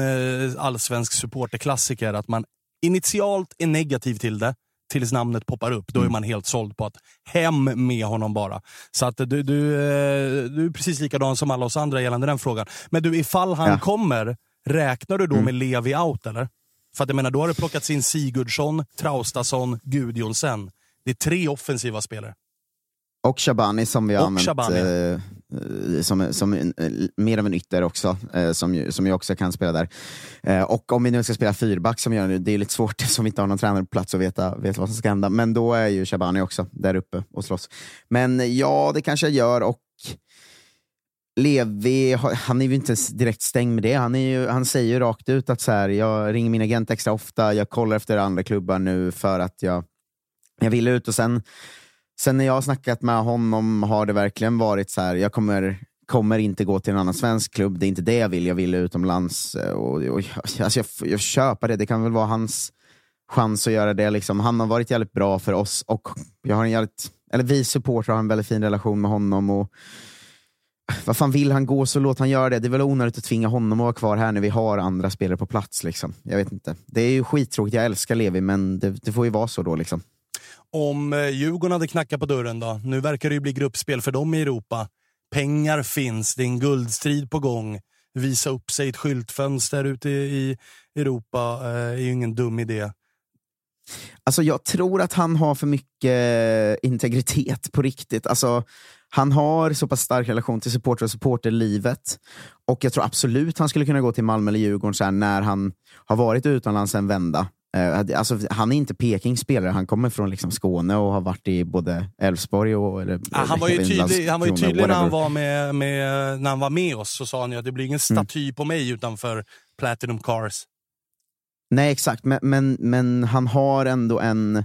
eh, allsvensk supporterklassiker att man initialt är negativ till det tills namnet poppar upp. Då är man helt såld på att hem med honom bara. Så att du, du, eh, du är precis likadan som alla oss andra gällande den frågan. Men du, ifall han Ja. kommer, räknar du då med Levi out eller? För att jag menar, då har det plockats in Sigurdsson, Traustason, Gudjonsen. Det är tre offensiva spelare. Och Shabani som vi har Och använt Shabani. eh, eh, som, som eh, mer av en ytter också, som, ju- som ju också kan spela där. Och om vi nu ska spela fyrback som vi gör nu, det är lite svårt eftersom vi inte har någon tränare på plats och veta, veta vad som ska hända. Men då är ju Shabani också där uppe och slåss. Men ja, det kanske jag gör och Levi, han är ju inte direkt stängd med det. Han, är ju, han säger ju rakt ut att så här, jag ringer min agent extra ofta, jag kollar efter andra klubbar nu för att jag, jag vill ut. Och sen, sen när jag har snackat med honom har det verkligen varit så här, jag kommer, kommer inte gå till en annan svensk klubb, det är inte det jag vill, jag vill utomlands. Eh, och, och, alltså jag, jag köper det, det kan väl vara hans chans att göra det. Liksom. Han har varit jävligt bra för oss och jag har en jävligt, eller vi supportrar har en väldigt fin relation med honom. Och, eh, vad fan vill han gå så låt han göra det. Det är väl onödigt att tvinga honom att vara kvar här när vi har andra spelare på plats. Liksom. Jag vet inte. Det är ju skittråkigt, jag älskar Levi men det, det får ju vara så då. Liksom. Om eh, Djurgården hade knackat på dörren då? Nu verkar det ju bli gruppspel för dem i Europa. Pengar finns, det är en guldstrid på gång. Visa upp sig i ett skyltfönster ute i Europa eh, är ju ingen dum idé. Alltså jag tror att han har för mycket eh, integritet på riktigt. Alltså, han har så pass stark relation till supporter och supporterlivet. Och jag tror absolut han skulle kunna gå till Malmö eller Djurgården så här, när han har varit utomlands en vända. Eh, alltså, han är inte Pekings spelare, han kommer från liksom Skåne och har varit i både Elfsborg och... Eller, Ah, han var ju eller tydlig, han var ju tydlig när, han var med, med, när han var med oss. Så sa han ju att det blir ingen staty på mig utanför Platinum Cars. Nej, exakt. Men, men, men han har ändå en...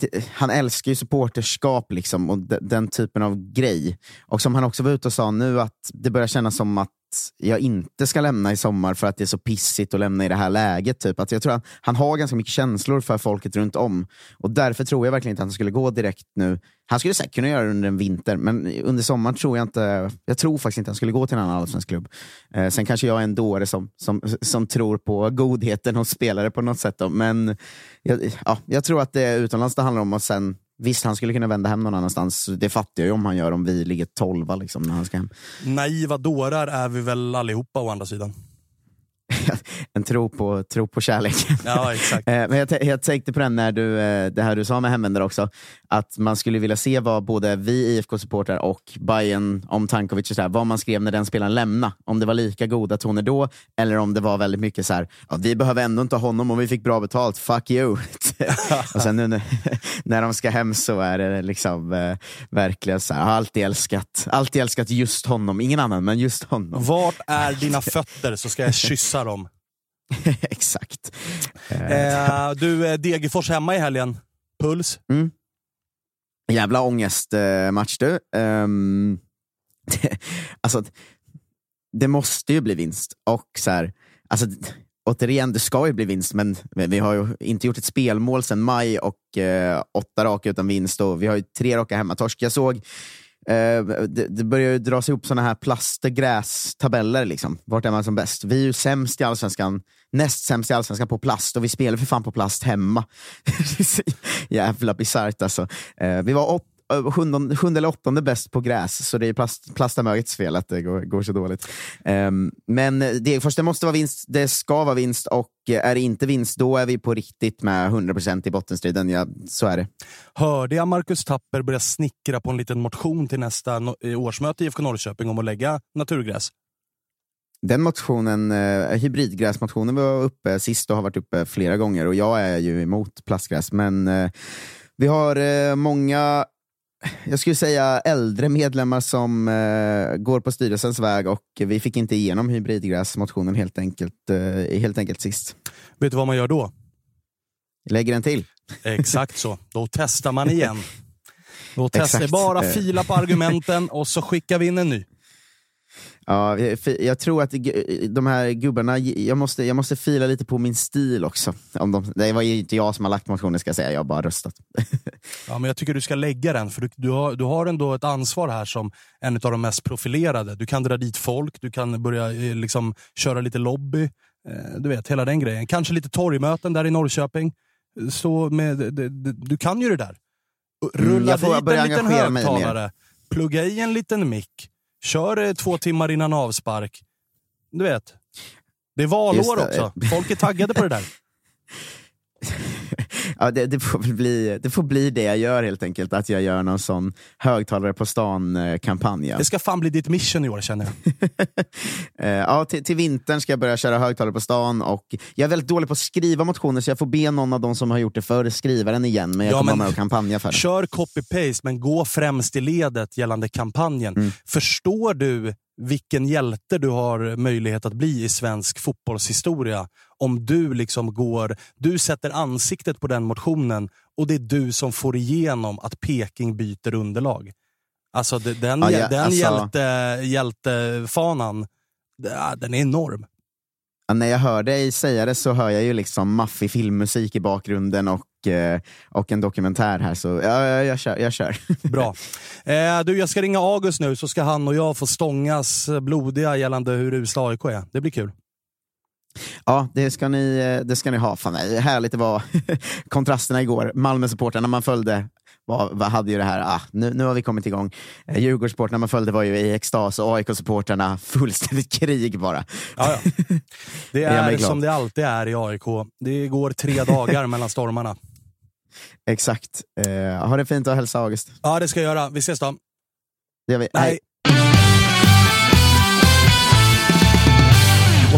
Eh, han älskar ju supporterskap liksom, och de, den typen av grej. Och som han också var ute och sa nu, att det börjar kännas som att jag inte ska lämna i sommar för att det är så pissigt att lämna i det här läget. Typ. Att jag tror att han har ganska mycket känslor för folket runt om. Och därför tror jag verkligen inte att han skulle gå direkt nu. Han skulle säkert kunna göra det under en vinter, men under sommaren tror jag inte... Jag tror faktiskt inte han skulle gå till en annan allsvensk klubb. Eh, sen kanske jag är en dåre som, som, som tror på godheten hos spelare på något sätt. Då. Men jag, ja, jag tror att det är utomlands det handlar om. Och sen, visst, han skulle kunna vända hem någon annanstans. Det fattar jag ju om han gör om vi ligger tolva liksom, när han ska hem. Naiva dårar är vi väl allihopa å andra sidan. en tro på, tro på kärleken. Ja, exakt. Eh, Men jag, jag tänkte på den när du, eh, det här du sa med hemvändare också, att man skulle vilja se vad både vi IFK-supportrar och Bayern om Tankovic, och så här, vad man skrev när den spelaren lämnade. Om det var lika goda toner då, eller om det var väldigt mycket så här, ja, vi behöver ändå inte honom om vi fick bra betalt, fuck you. och sen nu när, när de ska hem så är det liksom eh, verkligen så här, jag har alltid älskat, alltid älskat just honom, ingen annan, men just honom. Vart är dina fötter så ska jag kyssa dem. Exakt. Eh, du, eh, Degerfors hemma i helgen. Puls? Mm. Jävla ångestmatch du. Um, alltså, det måste ju bli vinst. Och så här, alltså, återigen, det ska ju bli vinst, men vi har ju inte gjort ett spelmål sedan maj och eh, åtta raka utan vinst och vi har ju tre raka hemmatorsk. Jag såg eh, det, det börjar ju dras ihop såna här plastgrästabeller. Liksom. Vart är man som bäst? Vi är ju sämst i allsvenskan, näst sämst i allsvenskan på plast och vi spelar för fan på plast hemma. Jävla bisarrt alltså. Eh, vi var sjunde, sjunde eller åttonde bäst på gräs, så det är plast, plastamögets fel att det går, går så dåligt. Um, men det, först, det måste vara vinst, det ska vara vinst och är det inte vinst, då är vi på riktigt med 100% i bottenstriden. Ja, så är det. Hörde jag Marcus Tapper börja snickra på en liten motion till nästa årsmöte i IFK Norrköping om att lägga naturgräs? Den motionen, eh, hybridgräsmotionen var uppe sist och har varit uppe flera gånger och jag är ju emot plastgräs. Men eh, vi har eh, många jag skulle säga äldre medlemmar som eh, går på styrelsens väg och vi fick inte igenom hybridgräsmotionen helt enkelt, eh, helt enkelt sist. Vet du vad man gör då? Lägger den till. Exakt så. Då testar man igen. Då testar bara eh. fila på argumenten och så skickar vi in en ny. Ja, jag tror att de här gubbarna, jag måste, jag måste fila lite på min stil också. Om de, det var ju inte jag som har lagt motionen ska jag säga, jag har bara röstat. ja, men jag tycker du ska lägga den, för du, du, har, du har ändå ett ansvar här som en av de mest profilerade. Du kan dra dit folk, du kan börja eh, liksom, köra lite lobby. Eh, du vet, hela den grejen. Kanske lite torgmöten där i Norrköping. Så med, du kan ju det där. Rulla mm, dit en liten högtalare, plugga i en liten mick Kör två timmar innan avspark. Du vet. Det är valår också. Folk är taggade på det där. ja, det, det, får bli, det får bli det jag gör helt enkelt. Att jag gör någon sån högtalare på stan-kampanj. Det ska fan bli ditt mission i år känner jag. Eh, ja, till, till vintern ska jag börja köra högtalare på stan. Och jag är väldigt dålig på att skriva motioner så jag får be någon av de som har gjort det förr skriva den igen. Men jag ja, kommer vara med och kampanja för det. Kör copy-paste men gå främst i ledet gällande kampanjen. Mm. Förstår du vilken hjälte du har möjlighet att bli i svensk fotbollshistoria. Om du liksom går, du sätter ansiktet på den motionen och det är du som får igenom att Peking byter underlag. Alltså den, ja, ja, den alltså... hjälte, hjältefanan, den är enorm. Ja, när jag hör dig säga det så hör jag ju liksom maffig filmmusik i bakgrunden och, eh, och en dokumentär här. Så ja, jag, jag, kör, jag kör. Bra. Eh, du, jag ska ringa August nu så ska han och jag få stångas blodiga gällande hur usla AIK är. Det blir kul. Ja, det ska ni, eh, det ska ni ha. Fan, härligt det var kontrasterna igår. Malmö-supportrarna man följde var, var, hade ju det här, ah, nu, nu har vi kommit igång. Eh, Djurgårdssupportrarna man följde var ju i extas och AIK-supportrarna fullständigt krig bara. Ja, ja. Det är som det alltid är i AIK. Det går tre dagar mellan stormarna. Exakt. Eh, ha det fint och hälsa August. Ja, det ska jag göra. Vi ses då. Det gör vi. Hej.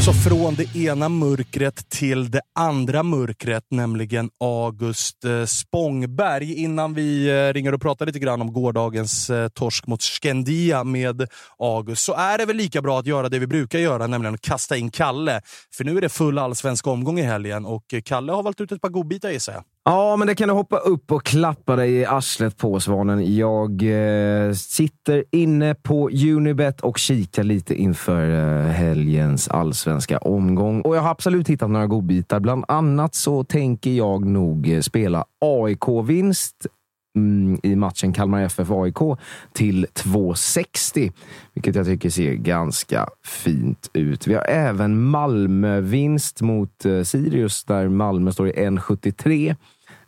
Alltså från det ena mörkret till det andra mörkret, nämligen August eh, Spångberg. Innan vi eh, ringer och pratar lite grann om gårdagens eh, torsk mot Skandia med August, så är det väl lika bra att göra det vi brukar göra, nämligen att kasta in Kalle. För nu är det full allsvensk omgång i helgen och Kalle har valt ut ett par godbitar gissar jag. Ja, men det kan du hoppa upp och klappa dig i arslet på, Svanen. Jag eh, sitter inne på Unibet och kikar lite inför eh, helgens allsvenska omgång. Och jag har absolut hittat några godbitar. Bland annat så tänker jag nog eh, spela AIK-vinst mm, i matchen Kalmar FF-AIK till 2,60, vilket jag tycker ser ganska fint ut. Vi har även Malmö-vinst mot eh, Sirius där Malmö står i 1,73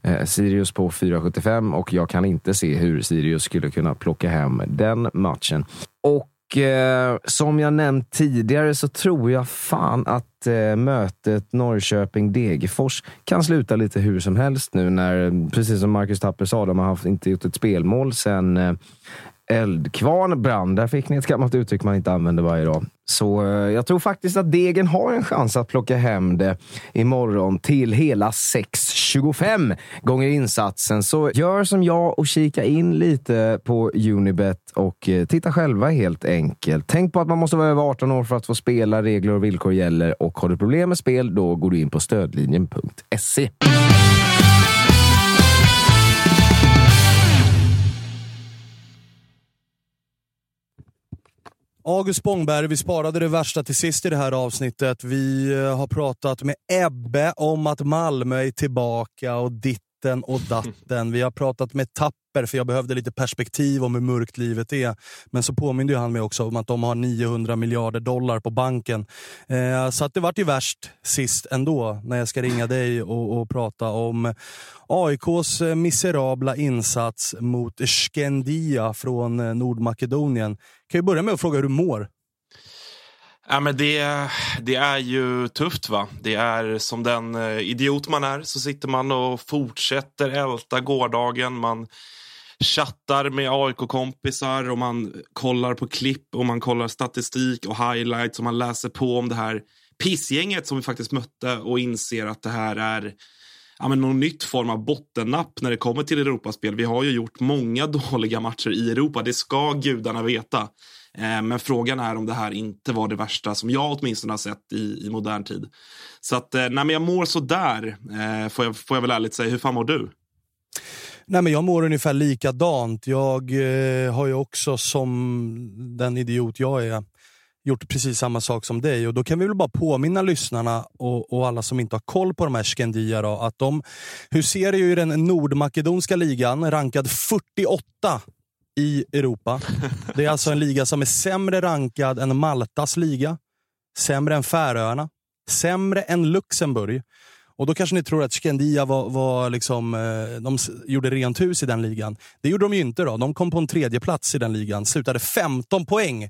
eh, Sirius på 4,75 och jag kan inte se hur Sirius skulle kunna plocka hem den matchen. Och eh, som jag nämnt tidigare så tror jag fan att eh, mötet Norrköping-Degerfors kan sluta lite hur som helst nu när, precis som Marcus Tapper sa, de har haft, inte gjort ett spelmål sen eh, Eldkvarn brann. Där fick ni ett gammalt uttryck man inte använder varje dag. Så eh, jag tror faktiskt att Degen har en chans att plocka hem det imorgon till hela 6,25 gånger insatsen. Så gör som jag och kika in lite på Unibet och eh, titta själva helt enkelt. Tänk på att man måste vara över 18 år för att få spela. Regler och villkor gäller och har du problem med spel, då går du in på stödlinjen.se. August Spångberg, vi sparade det värsta till sist i det här avsnittet. Vi eh, har pratat med Ebbe om att Malmö är tillbaka och ditten och datten. Vi har pratat med Tapper, för jag behövde lite perspektiv om hur mörkt livet är. Men så påminde han mig också om att de har 900 miljarder dollar på banken. Eh, så att det vart ju värst sist ändå, när jag ska ringa dig och, och prata om AIKs eh, miserabla insats mot Skendia från eh, Nordmakedonien. Kan ju börja med att fråga hur du mår. Ja, men det, det är ju tufft. va? Det är som den eh, idiot man är så sitter man och fortsätter älta gårdagen. Man chattar med AIK-kompisar och man kollar på klipp och man kollar statistik och highlights och man läser på om det här pissgänget som vi faktiskt mötte och inser att det här är ja, men någon nytt form av bottennapp när det kommer till Europaspel. Vi har ju gjort många dåliga matcher i Europa, det ska gudarna veta. Eh, men frågan är om det här inte var det värsta som jag åtminstone har sett i, i modern tid. Så att, eh, nej, men jag mår sådär, eh, får, jag, får jag väl ärligt säga. Hur fan mår du? Nej, men jag mår ungefär likadant. Jag eh, har ju också, som den idiot jag är, gjort precis samma sak som dig. Och Då kan vi väl bara påminna lyssnarna och, och alla som inte har koll på de här Skendia då, att de huserar ju i den nordmakedonska ligan, rankad 48 i Europa. Det är alltså en liga som är sämre rankad än Maltas liga, sämre än Färöarna, sämre än Luxemburg. Och då kanske ni tror att Skendia var, var liksom, eh, de gjorde rent hus i den ligan. Det gjorde de ju inte. då. De kom på en tredje plats i den ligan, slutade 15 poäng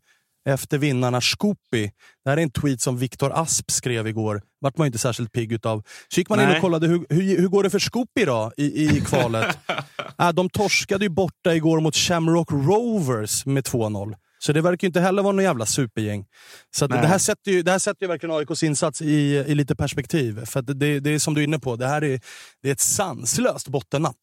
efter vinnarna Scoopy. Det här är en tweet som Viktor Asp skrev igår. vart man inte särskilt pigg utav. Så gick man Nej. in och kollade, hur, hur, hur går det för Scoopy då i, i kvalet? äh, de torskade ju borta igår mot Shamrock Rovers med 2-0. Så det verkar inte heller vara någon jävla supergäng. Så det, här sätter ju, det här sätter ju verkligen AIKs insats i, i lite perspektiv. För det, det är som du är inne på, det här är, det är ett sanslöst bottennapp.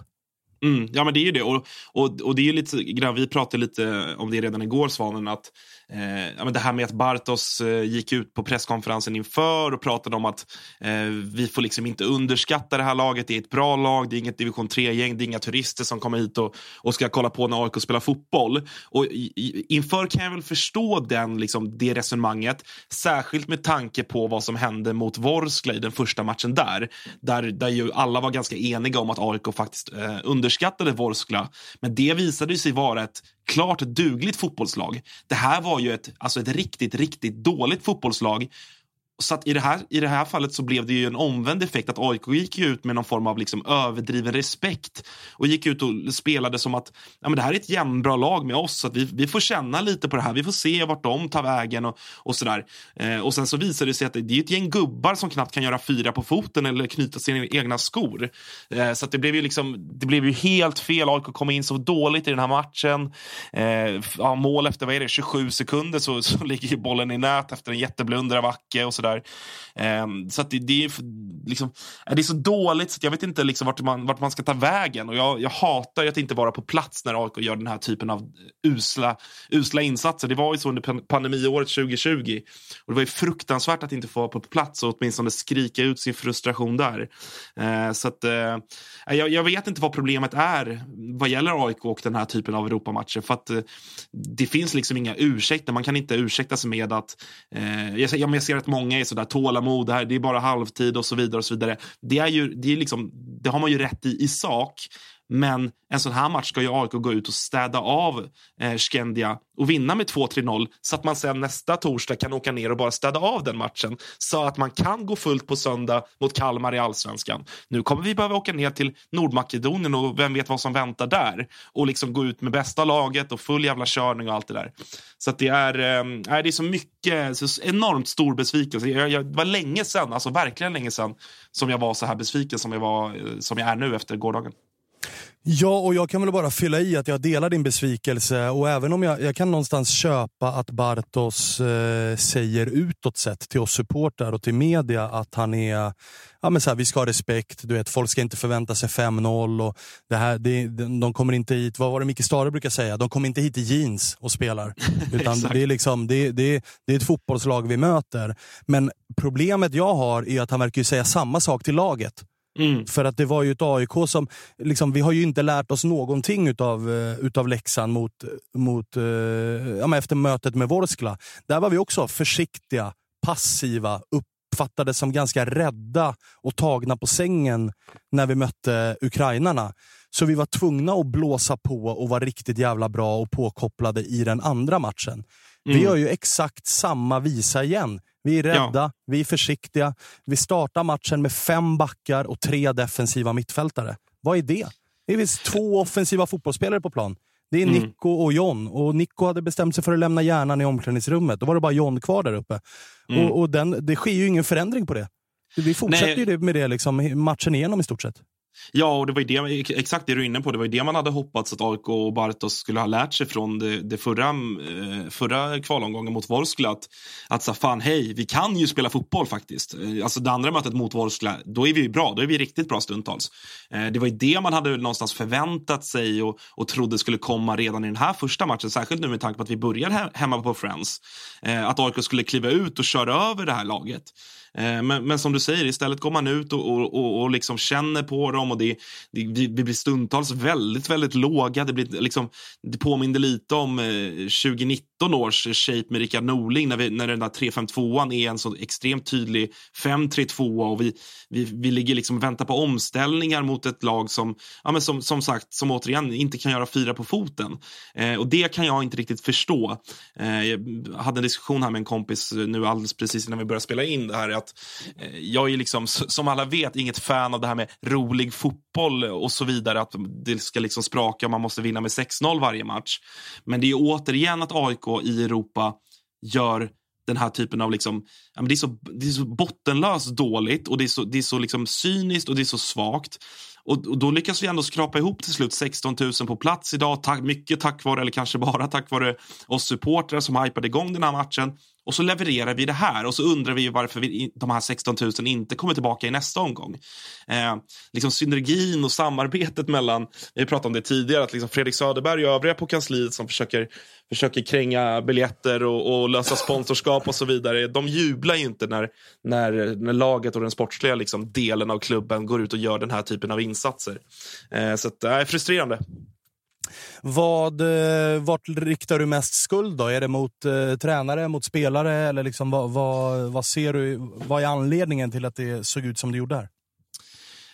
Mm, ja men det är ju det. Och, och, och det är ju lite grann, vi pratade lite om det redan igår Svanen, att eh, det här med att Bartos eh, gick ut på presskonferensen inför och pratade om att eh, vi får liksom inte underskatta det här laget. Det är ett bra lag, det är inget division 3-gäng, det är inga turister som kommer hit och, och ska kolla på när AIK spelar fotboll. Och i, inför kan jag väl förstå den, liksom, det resonemanget, särskilt med tanke på vad som hände mot Vorskla i den första matchen där. Där, där ju alla var ganska eniga om att AIK faktiskt eh, underskattade Vorskla. Men det visade sig vara ett klart dugligt fotbollslag. Det här var ju ett, alltså ett riktigt, riktigt dåligt fotbollslag så att i, det här, i det här fallet så blev det ju en omvänd effekt att AIK gick ut med någon form av liksom överdriven respekt och gick ut och spelade som att ja, men det här är ett jämnbra lag med oss, så att vi, vi får känna lite på det här. Vi får se vart de tar vägen och, och sådär. Eh, och sen så visade det sig att det, det är ett gäng gubbar som knappt kan göra fyra på foten eller knyta sina egna skor. Eh, så det blev ju liksom, det blev ju helt fel. AIK kom in så dåligt i den här matchen. Eh, ja, mål efter, vad är det, 27 sekunder så, så ligger bollen i nät efter en jätteblunder av Acke och sådär sådär. Ehm, så att det, det, är, liksom, det är så dåligt så jag vet inte liksom vart, man, vart man ska ta vägen. Och jag, jag hatar att inte vara på plats när AIK gör den här typen av usla, usla insatser. Det var ju så under pandemiåret 2020. Och det var ju fruktansvärt att inte få vara på plats och åtminstone skrika ut sin frustration där. Ehm, så att, eh, jag, jag, vet inte vad problemet är vad gäller AIK och den här typen av Europamatcher. För att eh, det finns liksom inga ursäkter. Man kan inte ursäkta sig med att... Eh, jag, jag ser att många många är sådär tålamod, det, här, det är bara halvtid och så vidare. och så vidare. Det, är ju, det, är liksom, det har man ju rätt i i sak. Men en sån här match ska ju AIK gå ut och städa av eh, Skendia och vinna med 2-3-0 så att man sen nästa torsdag kan åka ner och bara städa av den matchen. Så att man kan gå fullt på söndag mot Kalmar i allsvenskan. Nu kommer vi behöva åka ner till Nordmakedonien och vem vet vad som väntar där. Och liksom gå ut med bästa laget och full jävla körning och allt det där. Så att det är, eh, det är så mycket, så enormt stor besvikelse. Jag, jag, det var länge sedan, alltså verkligen länge sedan, som jag var så här besviken som jag, var, eh, som jag är nu efter gårdagen. Ja, och jag kan väl bara fylla i att jag delar din besvikelse och även om jag, jag kan någonstans köpa att Bartos eh, säger utåt sett till oss supportrar och till media att han är, ja men så här, vi ska ha respekt, du vet, folk ska inte förvänta sig 5-0 och det här, det, de kommer inte hit, vad var det Micke Stare brukar säga, de kommer inte hit i jeans och spelar. Utan det, är liksom, det, det, det är ett fotbollslag vi möter. Men problemet jag har är att han verkar säga samma sak till laget. Mm. För att det var ju ett AIK som, liksom, vi har ju inte lärt oss någonting utav, eh, utav Leksand mot, mot, eh, ja, men efter mötet med Vorskla. Där var vi också försiktiga, passiva, uppfattades som ganska rädda och tagna på sängen när vi mötte ukrainarna. Så vi var tvungna att blåsa på och vara riktigt jävla bra och påkopplade i den andra matchen. Vi Mm. gör ju exakt samma visa igen. Vi är rädda, vi är försiktiga. Vi startar matchen med fem backar och tre defensiva mittfältare. Vad är det? Det är visst två offensiva fotbollsspelare på plan. Det är Mm. Nico och John. Och Nico hade bestämt sig för att lämna hjärnan i omklädningsrummet. Då var det bara John kvar där uppe. Mm. Och, och den, det sker ju ingen förändring på det. Vi fortsätter Nej. ju med det liksom, matchen igenom i stort sett. Ja, och det var ju det, exakt det du är inne på. Det var ju det man hade hoppats att AIK och Bartos skulle ha lärt sig från det, det förra, eh, förra kvalomgången mot Vorskla. Att, att så, fan, hej, vi kan ju spela fotboll faktiskt. Eh, alltså det andra mötet mot Vorskla, då är vi ju bra. Då är vi riktigt bra stundtals. Eh, det var ju det man hade någonstans förväntat sig och, och trodde skulle komma redan i den här första matchen. Särskilt nu med tanke på att vi börjar hemma på Friends. Att AIK skulle kliva ut och köra över det här laget. Eh, men, men som du säger, istället går man ut och, och, och, och liksom känner på dem och det, det, vi, blir stundtals väldigt, väldigt låga. Det, blir liksom, det påminner lite om eh, 2019 års shape med Rickard Norling när, vi, när den där 3-5-2an är en så extremt tydlig 5-3-2 och vi, vi, vi ligger liksom och väntar på omställningar mot ett lag som, ja, men som, som sagt, som återigen inte kan göra fyra på foten. Eh, och det kan jag inte riktigt förstå. Eh, jag hade en diskussion här med en kompis nu alldeles precis innan vi började spela in det här. Att, eh, jag är liksom, som alla vet, inget fan av det här med rolig fotboll och så vidare. Att det ska liksom spraka och man måste vinna med 6-0 varje match. Men det är återigen att AIK i Europa gör den här typen av... Liksom, det, är så, det är så bottenlöst dåligt och det är så, det är så liksom cyniskt och det är så svagt. Och, och då lyckas vi ändå skrapa ihop till slut 16 000 på plats idag. Tack, mycket tack vare, eller kanske bara tack vare oss supportrar som hypade igång den här matchen. Och så levererar vi det här och så undrar vi varför vi, de här 16 000 inte kommer tillbaka i nästa omgång. Eh, liksom synergin och samarbetet mellan, vi pratade om det tidigare, att liksom Fredrik Söderberg och övriga på kansliet som försöker, försöker kränga biljetter och, och lösa sponsorskap och så vidare. De jublar ju inte när, när, när laget och den sportsliga liksom, delen av klubben går ut och gör den här typen av insatser. Eh, så att, det är frustrerande. Vad, eh, vart riktar du mest skuld då? Är det mot eh, tränare, mot spelare? Eller liksom, vad, vad, vad ser du? Vad är anledningen till att det såg ut som det gjorde här?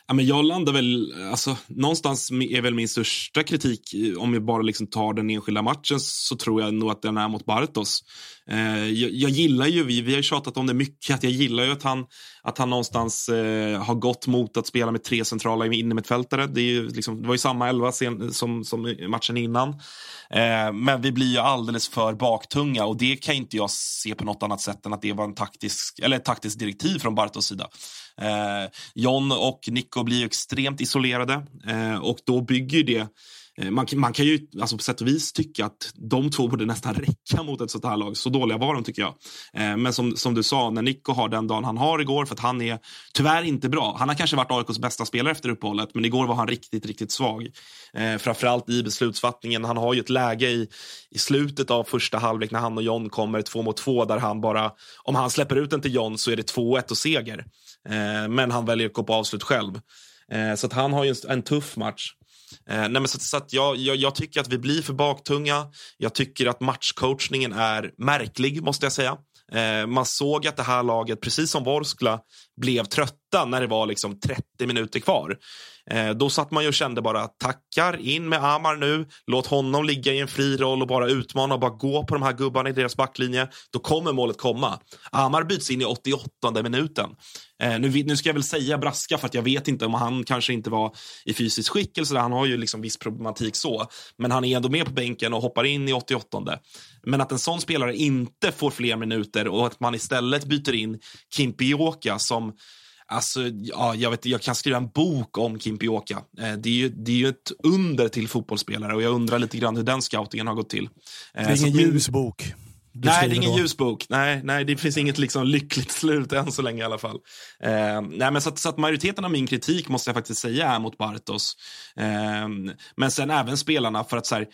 Ja, men jag landar väl, alltså, någonstans är väl min största kritik, eh, om jag bara liksom tar den enskilda matchen, så tror jag nog att den är mot Bartos. Eh, jag, jag gillar ju, vi, vi har ju tjatat om det mycket, att jag gillar ju att han, att han någonstans eh, har gått mot att spela med tre centrala innermittfältare. Det, är ju liksom, det var ju samma elva sen, som, som matchen innan. Eh, men vi blir ju alldeles för baktunga och det kan inte jag se på något annat sätt än att det var en taktisk, eller ett taktiskt direktiv från Bartos sida. Eh, John och Nico blir ju extremt isolerade eh, och då bygger ju det eh, man, kan- man kan ju alltså på sätt och vis tycka att de två borde nästan räcka mot ett sånt här lag. Så dåliga var de tycker jag. Eh, men som, som du sa, när Nico har den dagen han har igår, för att han är tyvärr inte bra. Han har kanske varit AIKs bästa spelare efter uppehållet, men igår var han riktigt, riktigt svag. Eh, framförallt i beslutsfattningen. Han har ju ett läge i, i slutet av första halvlek när han och John kommer två mot två där han bara, om han släpper ut den till John så är det 2-1 och seger. Eh, men han väljer att gå på avslut själv. Eh, så att han har ju en, en tuff match. Eh, nej men så, så att jag, jag, jag tycker att vi blir för baktunga. Jag tycker att matchcoachningen är märklig, måste jag säga. Eh, man såg att det här laget, precis som Vorskla, blev 8 när det var liksom 30 minuter kvar. Eh, då satt man ju och kände bara tackar in med Amar nu, låt honom ligga i en fri roll och bara utmana och bara gå på de här gubbarna i deras backlinje. Då kommer målet komma. Amar byts in i 88 minuten. Eh, nu, nu ska jag väl säga braska för att jag vet inte om han kanske inte var i fysiskt skick eller så där. Han har ju liksom viss problematik så. Men han är ändå med på bänken och hoppar in i 88. Men att en sån spelare inte får fler minuter och att man istället byter in Kimpioka som Alltså, ja, jag, vet, jag kan skriva en bok om Kimpioka. Eh, det, är ju, det är ju ett under till fotbollsspelare och jag undrar lite grann hur den scoutingen har gått till. Eh, Det är ingen ljus bok. Nej, det är ingen då. ljusbok. Nej, nej, det finns inget liksom lyckligt slut än så länge i alla fall. Eh, nej, men så, att, så att majoriteten av min kritik måste jag faktiskt säga är mot Bartos. Eh, men sen även spelarna, för att så här,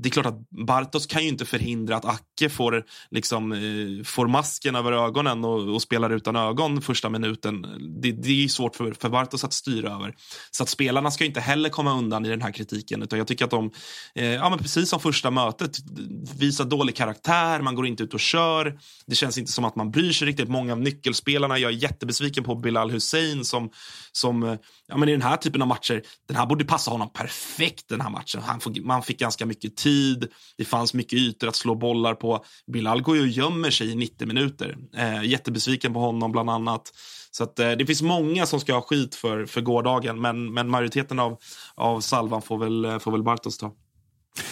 det är klart att Bartos kan ju inte förhindra att Acke får, liksom, eh, får masken över ögonen och, och spelar utan ögon första minuten. Det, det är svårt för, för Bartos att styra över. Så att spelarna ska inte heller komma undan i den här kritiken, utan jag tycker att de, eh, ja men precis som första mötet, visar dålig karaktär, man går inte ut och kör. Det känns inte som att man bryr sig riktigt. Många av nyckelspelarna, jag är jättebesviken på Bilal Hussein som, som eh, ja, men i den här typen av matcher, den här borde passa honom perfekt den här matchen. Han fick, man fick ganska mycket tid, det fanns mycket ytor att slå bollar på. Bilal går ju och gömmer sig i 90 minuter. Eh, jättebesviken på honom bland annat. Så att, eh, det finns många som ska ha skit för, för gårdagen, men, men majoriteten av, av salvan får väl, eh, får väl Bartos ta.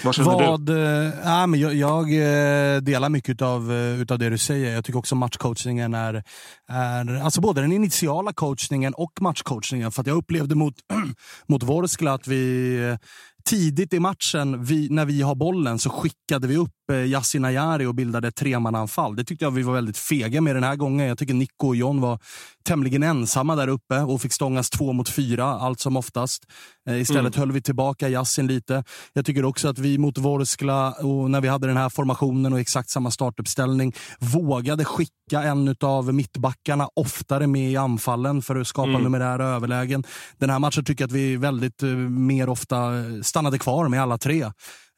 Vad känner du? Vad, eh, du? Äh, men jag, jag eh, delar mycket av eh, utav det du säger. Jag tycker också matchcoachningen är, är alltså både den initiala coachningen och matchcoachningen. För att jag upplevde mot, mot Vorskla att vi tidigt i matchen, vi, när vi har bollen, så skickade vi upp Yasin Ayari och bildade tremananfall. Det tyckte jag vi var väldigt fega med den här gången. Jag tycker Nico och John var tämligen ensamma där uppe och fick stångas två mot fyra allt som oftast. Eh, istället höll vi tillbaka Yasin lite. Jag tycker också att vi mot Vorskla, och när vi hade den här formationen och exakt samma startuppställning, vågade skicka en av mittbackarna oftare med i anfallen för att skapa Mm. numerära överlägen. Den här matchen tycker jag att vi väldigt eh, mer ofta eh, stannade kvar med alla tre eh,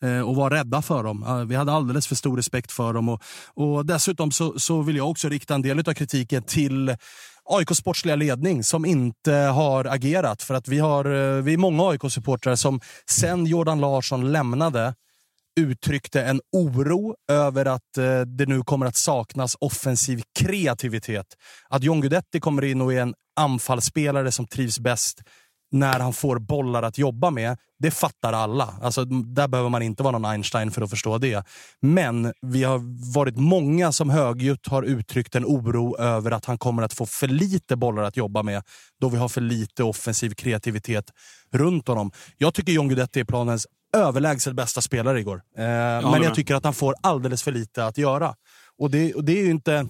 Eh, och var rädda för dem. Eh, vi hade alldeles för stor respekt för dem. Och, och dessutom så, så vill jag också rikta en del av kritiken till AIKs sportsliga ledning som inte har agerat. För att vi, har, eh, vi är många AIK-supportrar som sen Jordan Larsson lämnade uttryckte en oro över att det nu kommer att saknas offensiv kreativitet. Att John Guidetti kommer in och är en anfallsspelare som trivs bäst när han får bollar att jobba med, det fattar alla. Alltså, där behöver man inte vara någon Einstein för att förstå det. Men vi har varit många som högljutt har uttryckt en oro över att han kommer att få för lite bollar att jobba med då vi har för lite offensiv kreativitet runt honom. Jag tycker John Guidetti är planens överlägset bästa spelare igår. Eh, men med. jag tycker att han får alldeles för lite att göra. Och det, och det är inte...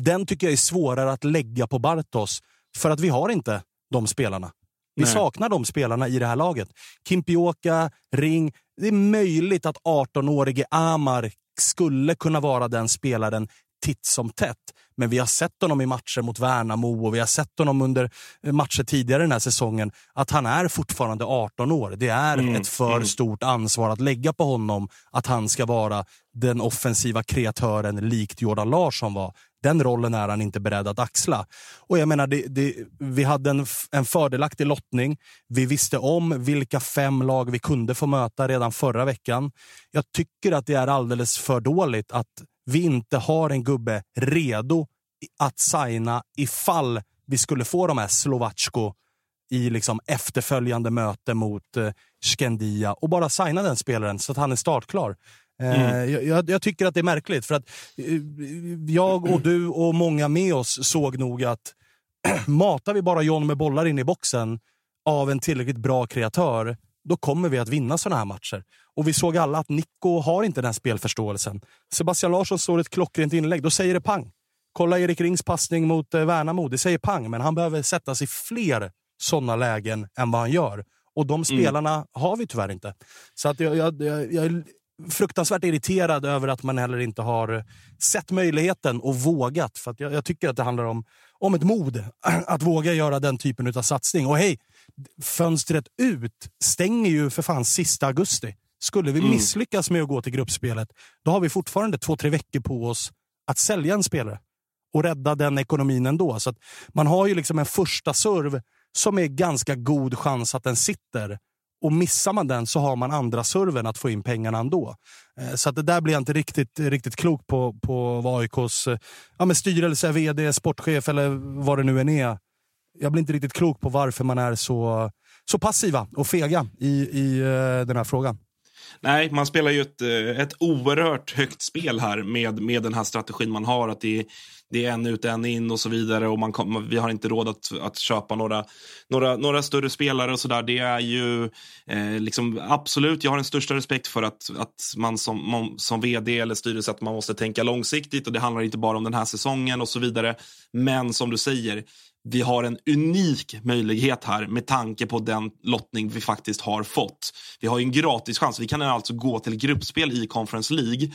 Den tycker jag är svårare att lägga på Bartos, för att vi har inte de spelarna. Vi Nej. saknar de spelarna i det här laget. Kimpioka, Ring. Det är möjligt att 18-årige Amar skulle kunna vara den spelaren titt som tätt. Men vi har sett honom i matcher mot Värnamo och vi har sett honom under matcher tidigare den här säsongen att han är fortfarande 18 år. Det är Mm, ett för mm. stort ansvar att lägga på honom att han ska vara den offensiva kreatören likt Jordan Larsson var. Den rollen är han inte beredd att axla. Och jag menar, det, det, vi hade en, en fördelaktig lottning. Vi visste om vilka fem lag vi kunde få möta redan förra veckan. Jag tycker att det är alldeles för dåligt att vi inte har en gubbe redo att signa ifall vi skulle få de här Slovacko i liksom efterföljande möte mot eh, Skendia och bara signa den spelaren så att han är startklar. Eh, jag, jag, jag tycker att det är märkligt för att eh, jag och du och många med oss såg nog att matar vi bara John med bollar in i boxen av en tillräckligt bra kreatör, då kommer vi att vinna sådana här matcher. Och vi såg alla att Nico har inte den här spelförståelsen. Sebastian Larsson slår ett klockrent inlägg, då säger det pang. Kolla Erik Rings passning mot eh, Värnamo, det säger pang, men han behöver sätta sig i fler sådana lägen än vad han gör. Och de spelarna har vi tyvärr inte. Så att jag, jag, jag, jag fruktansvärt irriterad över att man heller inte har sett möjligheten och vågat. För att jag, jag tycker att det handlar om, om ett mod att våga göra den typen av satsning. Och hej, fönstret ut stänger ju för fan sista augusti. Skulle vi misslyckas med att gå till gruppspelet, då har vi fortfarande två, tre veckor på oss att sälja en spelare och rädda den ekonomin ändå. Så man har ju liksom en första serv som är ganska god chans att den sitter. Och missar man den så har man andra serven att få in pengarna ändå. Eh, så att det där blir jag inte riktigt, riktigt klok på, på vad AIKs eh, ja, men styrelse, vd, sportchef eller vad det nu än är. Jag blir inte riktigt klok på varför man är så, så passiva och fega i, i eh, den här frågan. Nej, man spelar ju ett, eh, ett oerhört högt spel här med, med den här strategin man har. Att det, det är en ut, en in och så vidare. Och man kom, vi har inte råd att, att köpa några, några, några större spelare och sådär. Det är ju eh, liksom, absolut, jag har den största respekt för att, att man som, man, som vd eller styrelse att man måste tänka långsiktigt och det handlar inte bara om den här säsongen och så vidare. Men som du säger, vi har en unik möjlighet här med tanke på den lottning vi faktiskt har fått. Vi har en gratis chans. Vi kan alltså gå till gruppspel i Conference League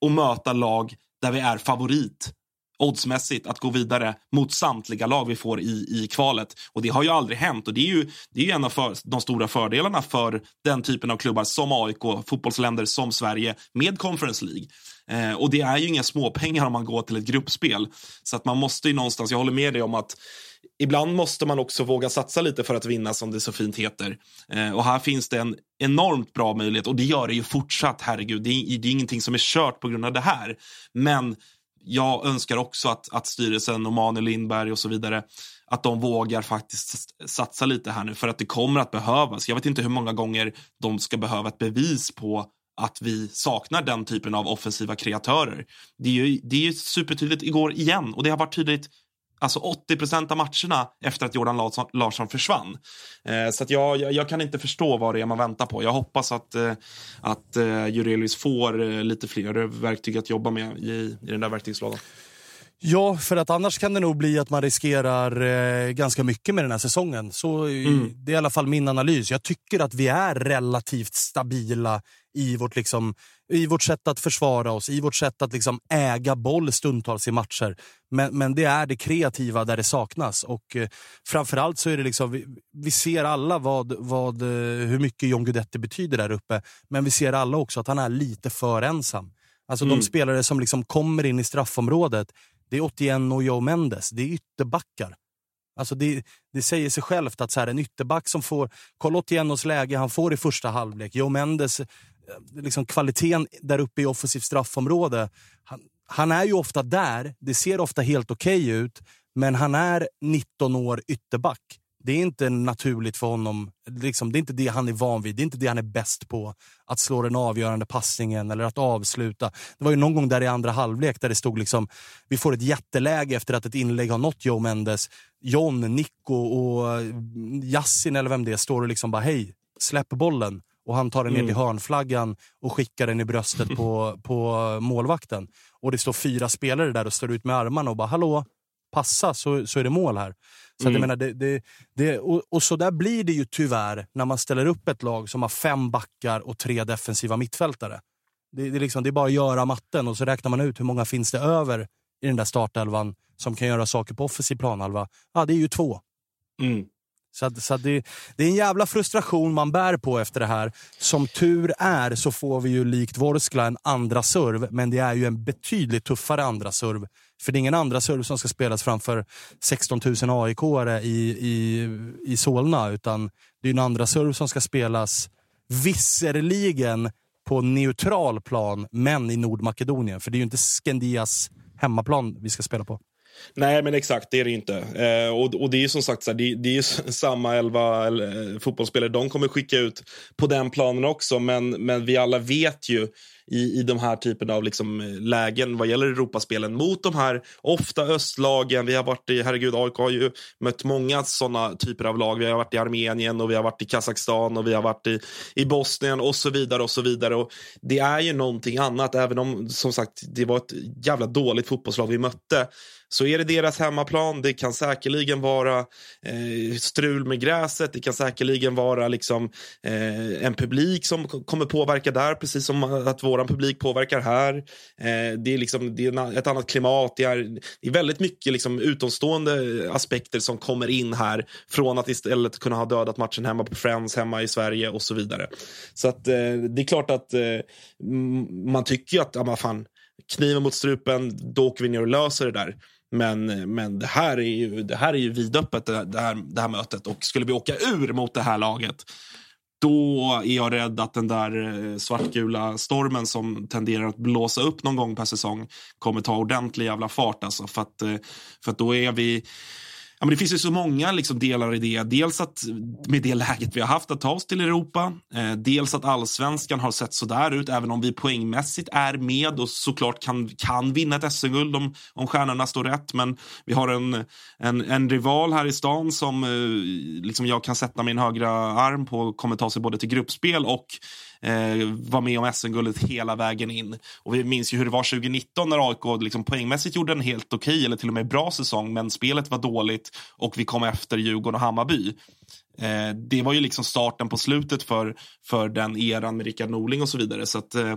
och möta lag där vi är favorit oddsmässigt att gå vidare mot samtliga lag vi får i, i kvalet. Och det har ju aldrig hänt och det är ju, det är ju en av för, de stora fördelarna för den typen av klubbar som AIK, fotbollsländer som Sverige med Conference League. Eh, och det är ju inga småpengar om man går till ett gruppspel. Så att man måste ju någonstans, jag håller med dig om att ibland måste man också våga satsa lite för att vinna som det så fint heter. Eh, och här finns det en enormt bra möjlighet och det gör det ju fortsatt, herregud. Det är, det är ingenting som är kört på grund av det här. Men jag önskar också att, att styrelsen och Manuel Lindberg och så vidare att de vågar faktiskt satsa lite här nu för att det kommer att behövas. Jag vet inte hur många gånger de ska behöva ett bevis på att vi saknar den typen av offensiva kreatörer. Det är ju, det är ju supertydligt igår igen och det har varit tydligt alltså 80 procent av matcherna efter att Jordan Larsson, Larsson försvann. Eh, så att jag, jag, jag, kan inte förstå vad det är man väntar på. Jag hoppas att, eh, att eh, Jurelius får eh, lite fler verktyg att jobba med i, i den där verktygslådan. Ja, för att annars kan det nog bli att man riskerar eh, ganska mycket med den här säsongen. Så mm. Det är i alla fall min analys. Jag tycker att vi är relativt stabila i vårt, liksom, i vårt sätt att försvara oss, i vårt sätt att liksom äga boll stundtals i matcher. Men, men det är det kreativa där det saknas. Och eh, framförallt så är det liksom, vi, vi ser alla vad, vad, eh, hur mycket John Guidetti betyder där uppe. Men vi ser alla också att han är lite för ensam. Alltså mm. de spelare som liksom kommer in i straffområdet, det är Otieno och Joe Mendes. Det är ytterbackar. Alltså det, det säger sig självt att så här, en ytterback som får... Kolla Otienos läge han får i första halvlek. Joe Mendes eh, liksom kvaliteten där uppe i offensivt straffområde. Han, han är ju ofta där, det ser ofta helt okej okay ut, men han är 19 år ytterback. Det är inte naturligt för honom. Liksom, det är inte det han är van vid. Det är inte det han är bäst på. Att slå den avgörande passningen eller att avsluta. Det var ju någon gång där i andra halvlek där det stod liksom, vi får ett jätteläge efter att ett inlägg har nått Joe Mendes. John, Nico och Yassin eller vem det är står och liksom bara hej, släpp bollen och han tar den ner till mm. hörnflaggan och skickar den i bröstet på, på målvakten. Och det står fyra spelare där och står ut med armarna och bara hallå, passa så, så är det mål här. Så mm. jag menar, det, det, det, och, och, så där blir det ju tyvärr när man ställer upp ett lag som har fem backar och tre defensiva mittfältare. Det, det, liksom, det är bara att göra matten och så räknar man ut hur många finns det över i den där startelvan som kan göra saker på offensiv planhalva. Ja, det är ju två. Mm. Så, så det, det, är en jävla frustration man bär på efter det här. Som tur är så får vi ju likt Vorskla en andra serv, men det är ju en betydligt tuffare andra serv. För det är ingen andra serv som ska spelas framför 16 000 aik i, i, i Solna, utan det är en andra serve som ska spelas visserligen på neutral plan, men i Nordmakedonien. För det är ju inte Skandias hemmaplan vi ska spela på. Nej, men exakt, det är det inte. Eh, och, och det är som sagt så här, det, det, är samma elva eh, fotbollsspelare de kommer skicka ut på den planen också. Men, men vi alla vet ju i, i de här typen av liksom, eh, lägen vad gäller Europaspelen mot de här ofta östlagen. Vi har varit i, herregud, AIK har ju mött många sådana typer av lag. Vi har varit i Armenien och vi har varit i Kazakstan och vi har varit i, i Bosnien och så vidare och så vidare. Och det är ju någonting annat, även om som sagt det var ett jävla dåligt fotbollslag vi mötte så är det deras hemmaplan. Det kan säkerligen vara eh, strul med gräset. Det kan säkerligen vara liksom, eh, en publik som kommer påverka där, precis som att vår publik påverkar här. Eh, det, är liksom, det är ett annat klimat. Det är, det är väldigt mycket liksom, utomstående aspekter som kommer in här från att istället kunna ha dödat matchen hemma på Friends, hemma i Sverige och så vidare. Så att, eh, det är klart att eh, man tycker att, ja, fan, kniven mot strupen, då åker vi ner och löser det där. Men, men det, här är ju, det här är ju vidöppet, det här, det här mötet. Och skulle vi åka ur mot det här laget, då är jag rädd att den där eh, svartgula stormen som tenderar att blåsa upp någon gång per säsong kommer ta ordentlig jävla fart. Alltså, för, att, eh, för att då är vi Ja, men det finns ju så många liksom, delar i det. Dels att med det läget vi har haft att ta oss till Europa. Eh, dels att allsvenskan har sett sådär ut, även om vi poängmässigt är med och såklart kan, kan vinna ett SM-guld om, om stjärnorna står rätt. Men vi har en, en, en rival här i stan som eh, liksom jag kan sätta min högra arm på och kommer ta sig både till gruppspel och Eh, var med om SM-guldet hela vägen in. Och vi minns ju hur det var 2019 när AIK liksom poängmässigt gjorde en helt okej okay, eller till och med bra säsong, men spelet var dåligt och vi kom efter Djurgården och Hammarby. Eh, det var ju liksom starten på slutet för, för den eran med Rickard Norling och så vidare. Så att, eh,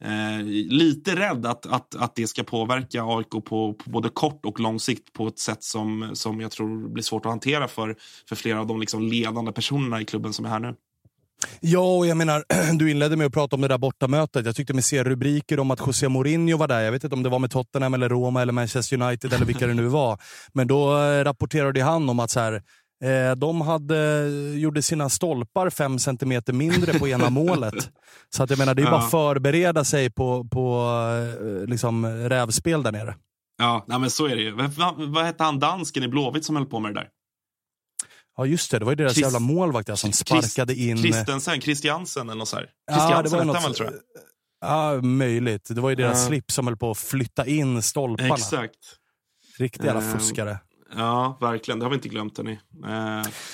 eh, lite rädd att, att, att det ska påverka AIK på, på, både kort och lång sikt på ett sätt som, som jag tror blir svårt att hantera för, för flera av de liksom ledande personerna i klubben som är här nu. Ja, och jag menar, du inledde med att prata om det där bortamötet. Jag tyckte mig se rubriker om att José Mourinho var där. Jag vet inte om det var med Tottenham, eller Roma, eller Manchester United eller vilka det nu var. Men då eh, rapporterade han om att så här, eh, de hade, gjorde sina stolpar fem centimeter mindre på ena målet. Så att jag menar, det är bara att förbereda sig på, på eh, liksom, rävspel där nere. Ja, nej, men så är det ju. Vad, vad hette han dansken i Blåvitt som höll på med det där? Ja just det, det var ju deras Christ, jävla målvakt där, som sparkade in... Christensen, Christiansen eller något så här. Ja, det var något, väl, tror jag. Ja, möjligt. Det var ju deras ja. slip som höll på att flytta in stolparna. Exakt. Riktiga jävla uh, fuskare. Ja, verkligen. Det har vi inte glömt. Hörni. Uh,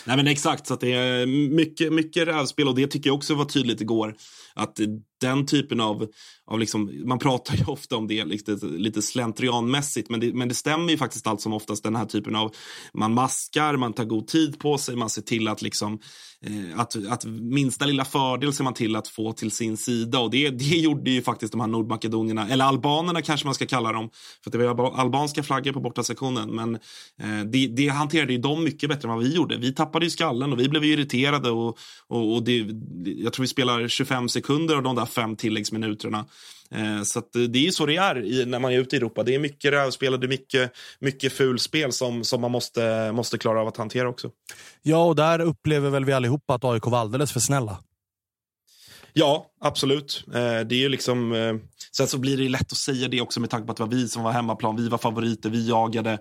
nej, men exakt. Så det är mycket, mycket rävspel och det tycker jag också var tydligt igår. Att den typen av, av liksom, man pratar ju ofta om det lite, lite slentrianmässigt men det, men det stämmer ju faktiskt allt som oftast den här typen av, man maskar, man tar god tid på sig, man ser till att liksom eh, att, att minsta lilla fördel ser man till att få till sin sida och det, det gjorde ju faktiskt de här nordmakedonierna, eller albanerna kanske man ska kalla dem, för det var albanska flaggor på bortasektionen men eh, det, det hanterade ju de mycket bättre än vad vi gjorde. Vi tappade ju skallen och vi blev irriterade och, och, och det, jag tror vi spelar 25 sekunder av de där fem tilläggsminuterna. Eh, så det är ju så det är när man är ute i Europa. Det är mycket rävspel och det är mycket, mycket fulspel som, som man måste, måste klara av att hantera också. Ja, och där upplever väl vi allihopa att AIK var alldeles för snälla. Ja, absolut. Eh, det är ju liksom... Eh, sen så blir det lätt att säga det också med tanke på att det var vi som var hemmaplan. Vi var favoriter, vi jagade.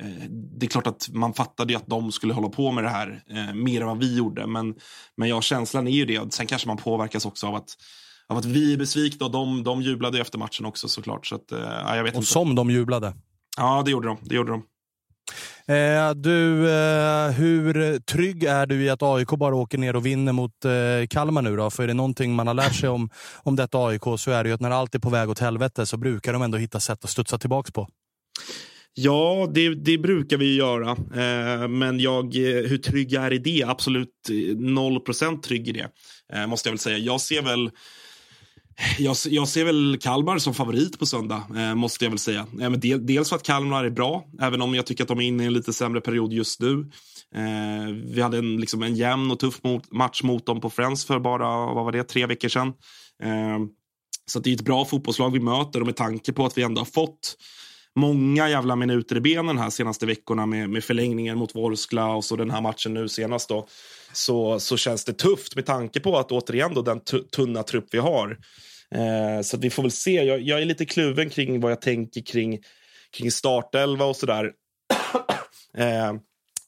Eh, det är klart att man fattade att de skulle hålla på med det här mer än vad vi gjorde. Men, men ja, känslan är ju det. Sen kanske man påverkas också av att av att vi är besvikna och de, de jublade efter matchen också såklart. Så att, ja, jag vet och inte. som de jublade. Ja, det gjorde de. Det gjorde de. Eh, du, eh, hur trygg är du i att AIK bara åker ner och vinner mot eh, Kalmar nu då? För är det någonting man har lärt sig om, om detta AIK så är det ju att när allt är på väg åt helvete så brukar de ändå hitta sätt att studsa tillbaka på. Ja, det, det brukar vi göra. Eh, men jag, eh, hur trygg jag är i det? Absolut eh, noll procent trygg i det. Eh, måste jag väl säga. Jag ser väl jag, jag, ser väl Kalmar som favorit på söndag, eh, måste jag väl säga. Eh, men del, dels för att Kalmar är bra, även om jag tycker att de är inne i en lite sämre period just nu. Eh, vi hade en, liksom en jämn och tuff mot, match mot dem på Friends för bara vad var det, tre veckor sedan. Eh, så det är ett bra fotbollslag vi möter och med tanke på att vi ändå har fått många jävla minuter i benen här senaste veckorna med, med förlängningen mot Vorskla och så den här matchen nu senast då. Så, så känns det tufft med tanke på att återigen då den tunna trupp vi har. Eh, så vi får väl se. Jag, jag, är lite kluven kring vad jag tänker kring, kring startelva och sådär. eh,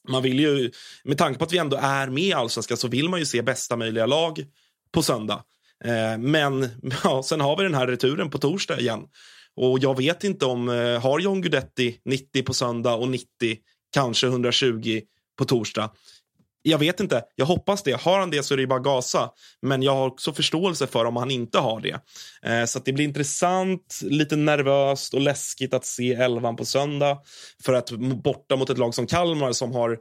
man vill ju, med tanke på att vi ändå är med i Allsvenskan så vill man ju se bästa möjliga lag på söndag. Eh, men ja, sen har vi den här returen på torsdag igen. Och jag vet inte om, eh, har John Guidetti 90 på söndag och 90, kanske 120 på torsdag? Jag vet inte. Jag hoppas det. Har han det så är det bara gasa. Men jag har också förståelse för om han inte har det. Eh, så det blir intressant, lite nervöst och läskigt att se elvan på söndag. För att borta mot ett lag som Kalmar som har,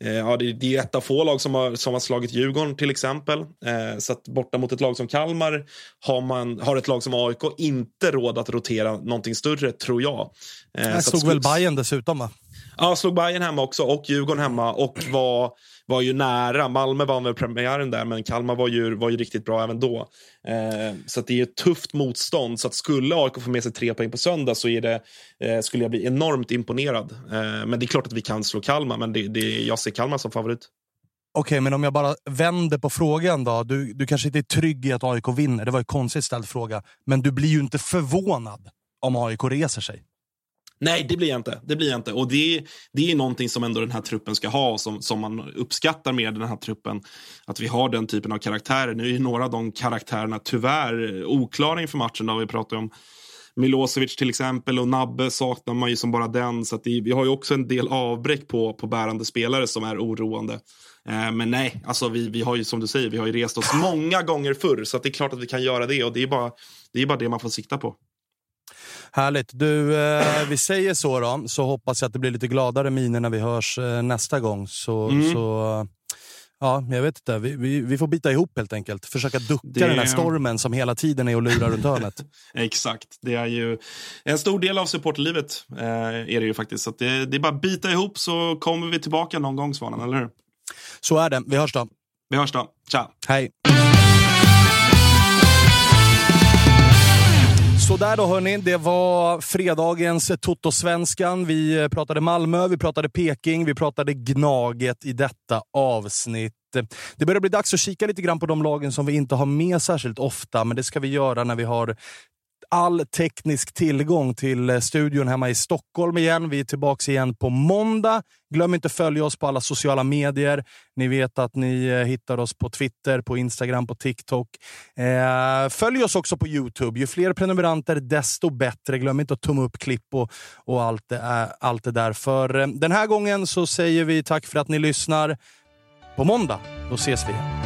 eh, ja det, det är ett av få lag som har, som har slagit Djurgården till exempel. Eh, så borta mot ett lag som Kalmar har, man, har ett lag som AIK inte råd att rotera någonting större tror jag. Eh, jag slog väl Bayern dessutom va? Ja, slog Bayern hemma också och Djurgården hemma och var var ju nära. Malmö vann väl premiären där, men Kalmar var ju, var ju riktigt bra även då. Eh, så det är ett tufft motstånd. Så att skulle AIK få med sig tre poäng på söndag så är det, eh, skulle jag bli enormt imponerad. Eh, men det är klart att vi kan slå Kalmar, men det, det, jag ser Kalmar som favorit. Okej, okay, men om jag bara vänder på frågan då. Du, du kanske inte är trygg i att AIK vinner, det var en konstigt ställd fråga. Men du blir ju inte förvånad om AIK reser sig. Nej, det blir jag inte. Det blir jag inte. Och det, det är någonting som ändå den här truppen ska ha, som, som man uppskattar med den här truppen. Att vi har den typen av karaktärer. Nu är ju några av de karaktärerna tyvärr oklara inför matchen. Då vi pratar om Milosevic till exempel och Nabbe saknar man ju som bara den. Så det, vi har ju också en del avbräck på, på bärande spelare som är oroande. Eh, men nej, alltså vi, vi har ju som du säger, vi har ju rest oss många gånger förr. Så det är klart att vi kan göra det och det är bara det, är bara det man får sikta på. Härligt. Du, eh, vi säger så då, så hoppas jag att det blir lite gladare miner när vi hörs eh, nästa gång. Så, Mm. så ja, jag vet inte. Vi, vi, vi får bita ihop helt enkelt. Försöka ducka Det- den här stormen som hela tiden är och lurar runt hörnet. Exakt. Det är ju en stor del av supporterlivet. Eh, är det ju faktiskt. Så det, det är bara att bita ihop så kommer vi tillbaka någon gång, Svanen. Eller hur? Så är det. Vi hörs då. Vi hörs då. Ciao. Hej. Sådär då hörni, det var fredagens Toto-svenskan. Vi eh, pratade Malmö, vi pratade Peking, vi pratade Gnaget i detta avsnitt. Det börjar bli dags att kika lite grann på de lagen som vi inte har med särskilt ofta, men det ska vi göra när vi har all teknisk tillgång till eh, studion hemma i Stockholm igen. Vi är tillbaka igen på måndag. Glöm inte att följa oss på alla sociala medier. Ni vet att ni eh, hittar oss på Twitter, på Instagram, på TikTok. Eh, följ oss också på Youtube. Ju fler prenumeranter, desto bättre. Glöm inte att tumma upp klipp och, och allt, det, är- allt det där. För den här gången så säger vi tack för att ni lyssnar. På måndag, då ses vi igen.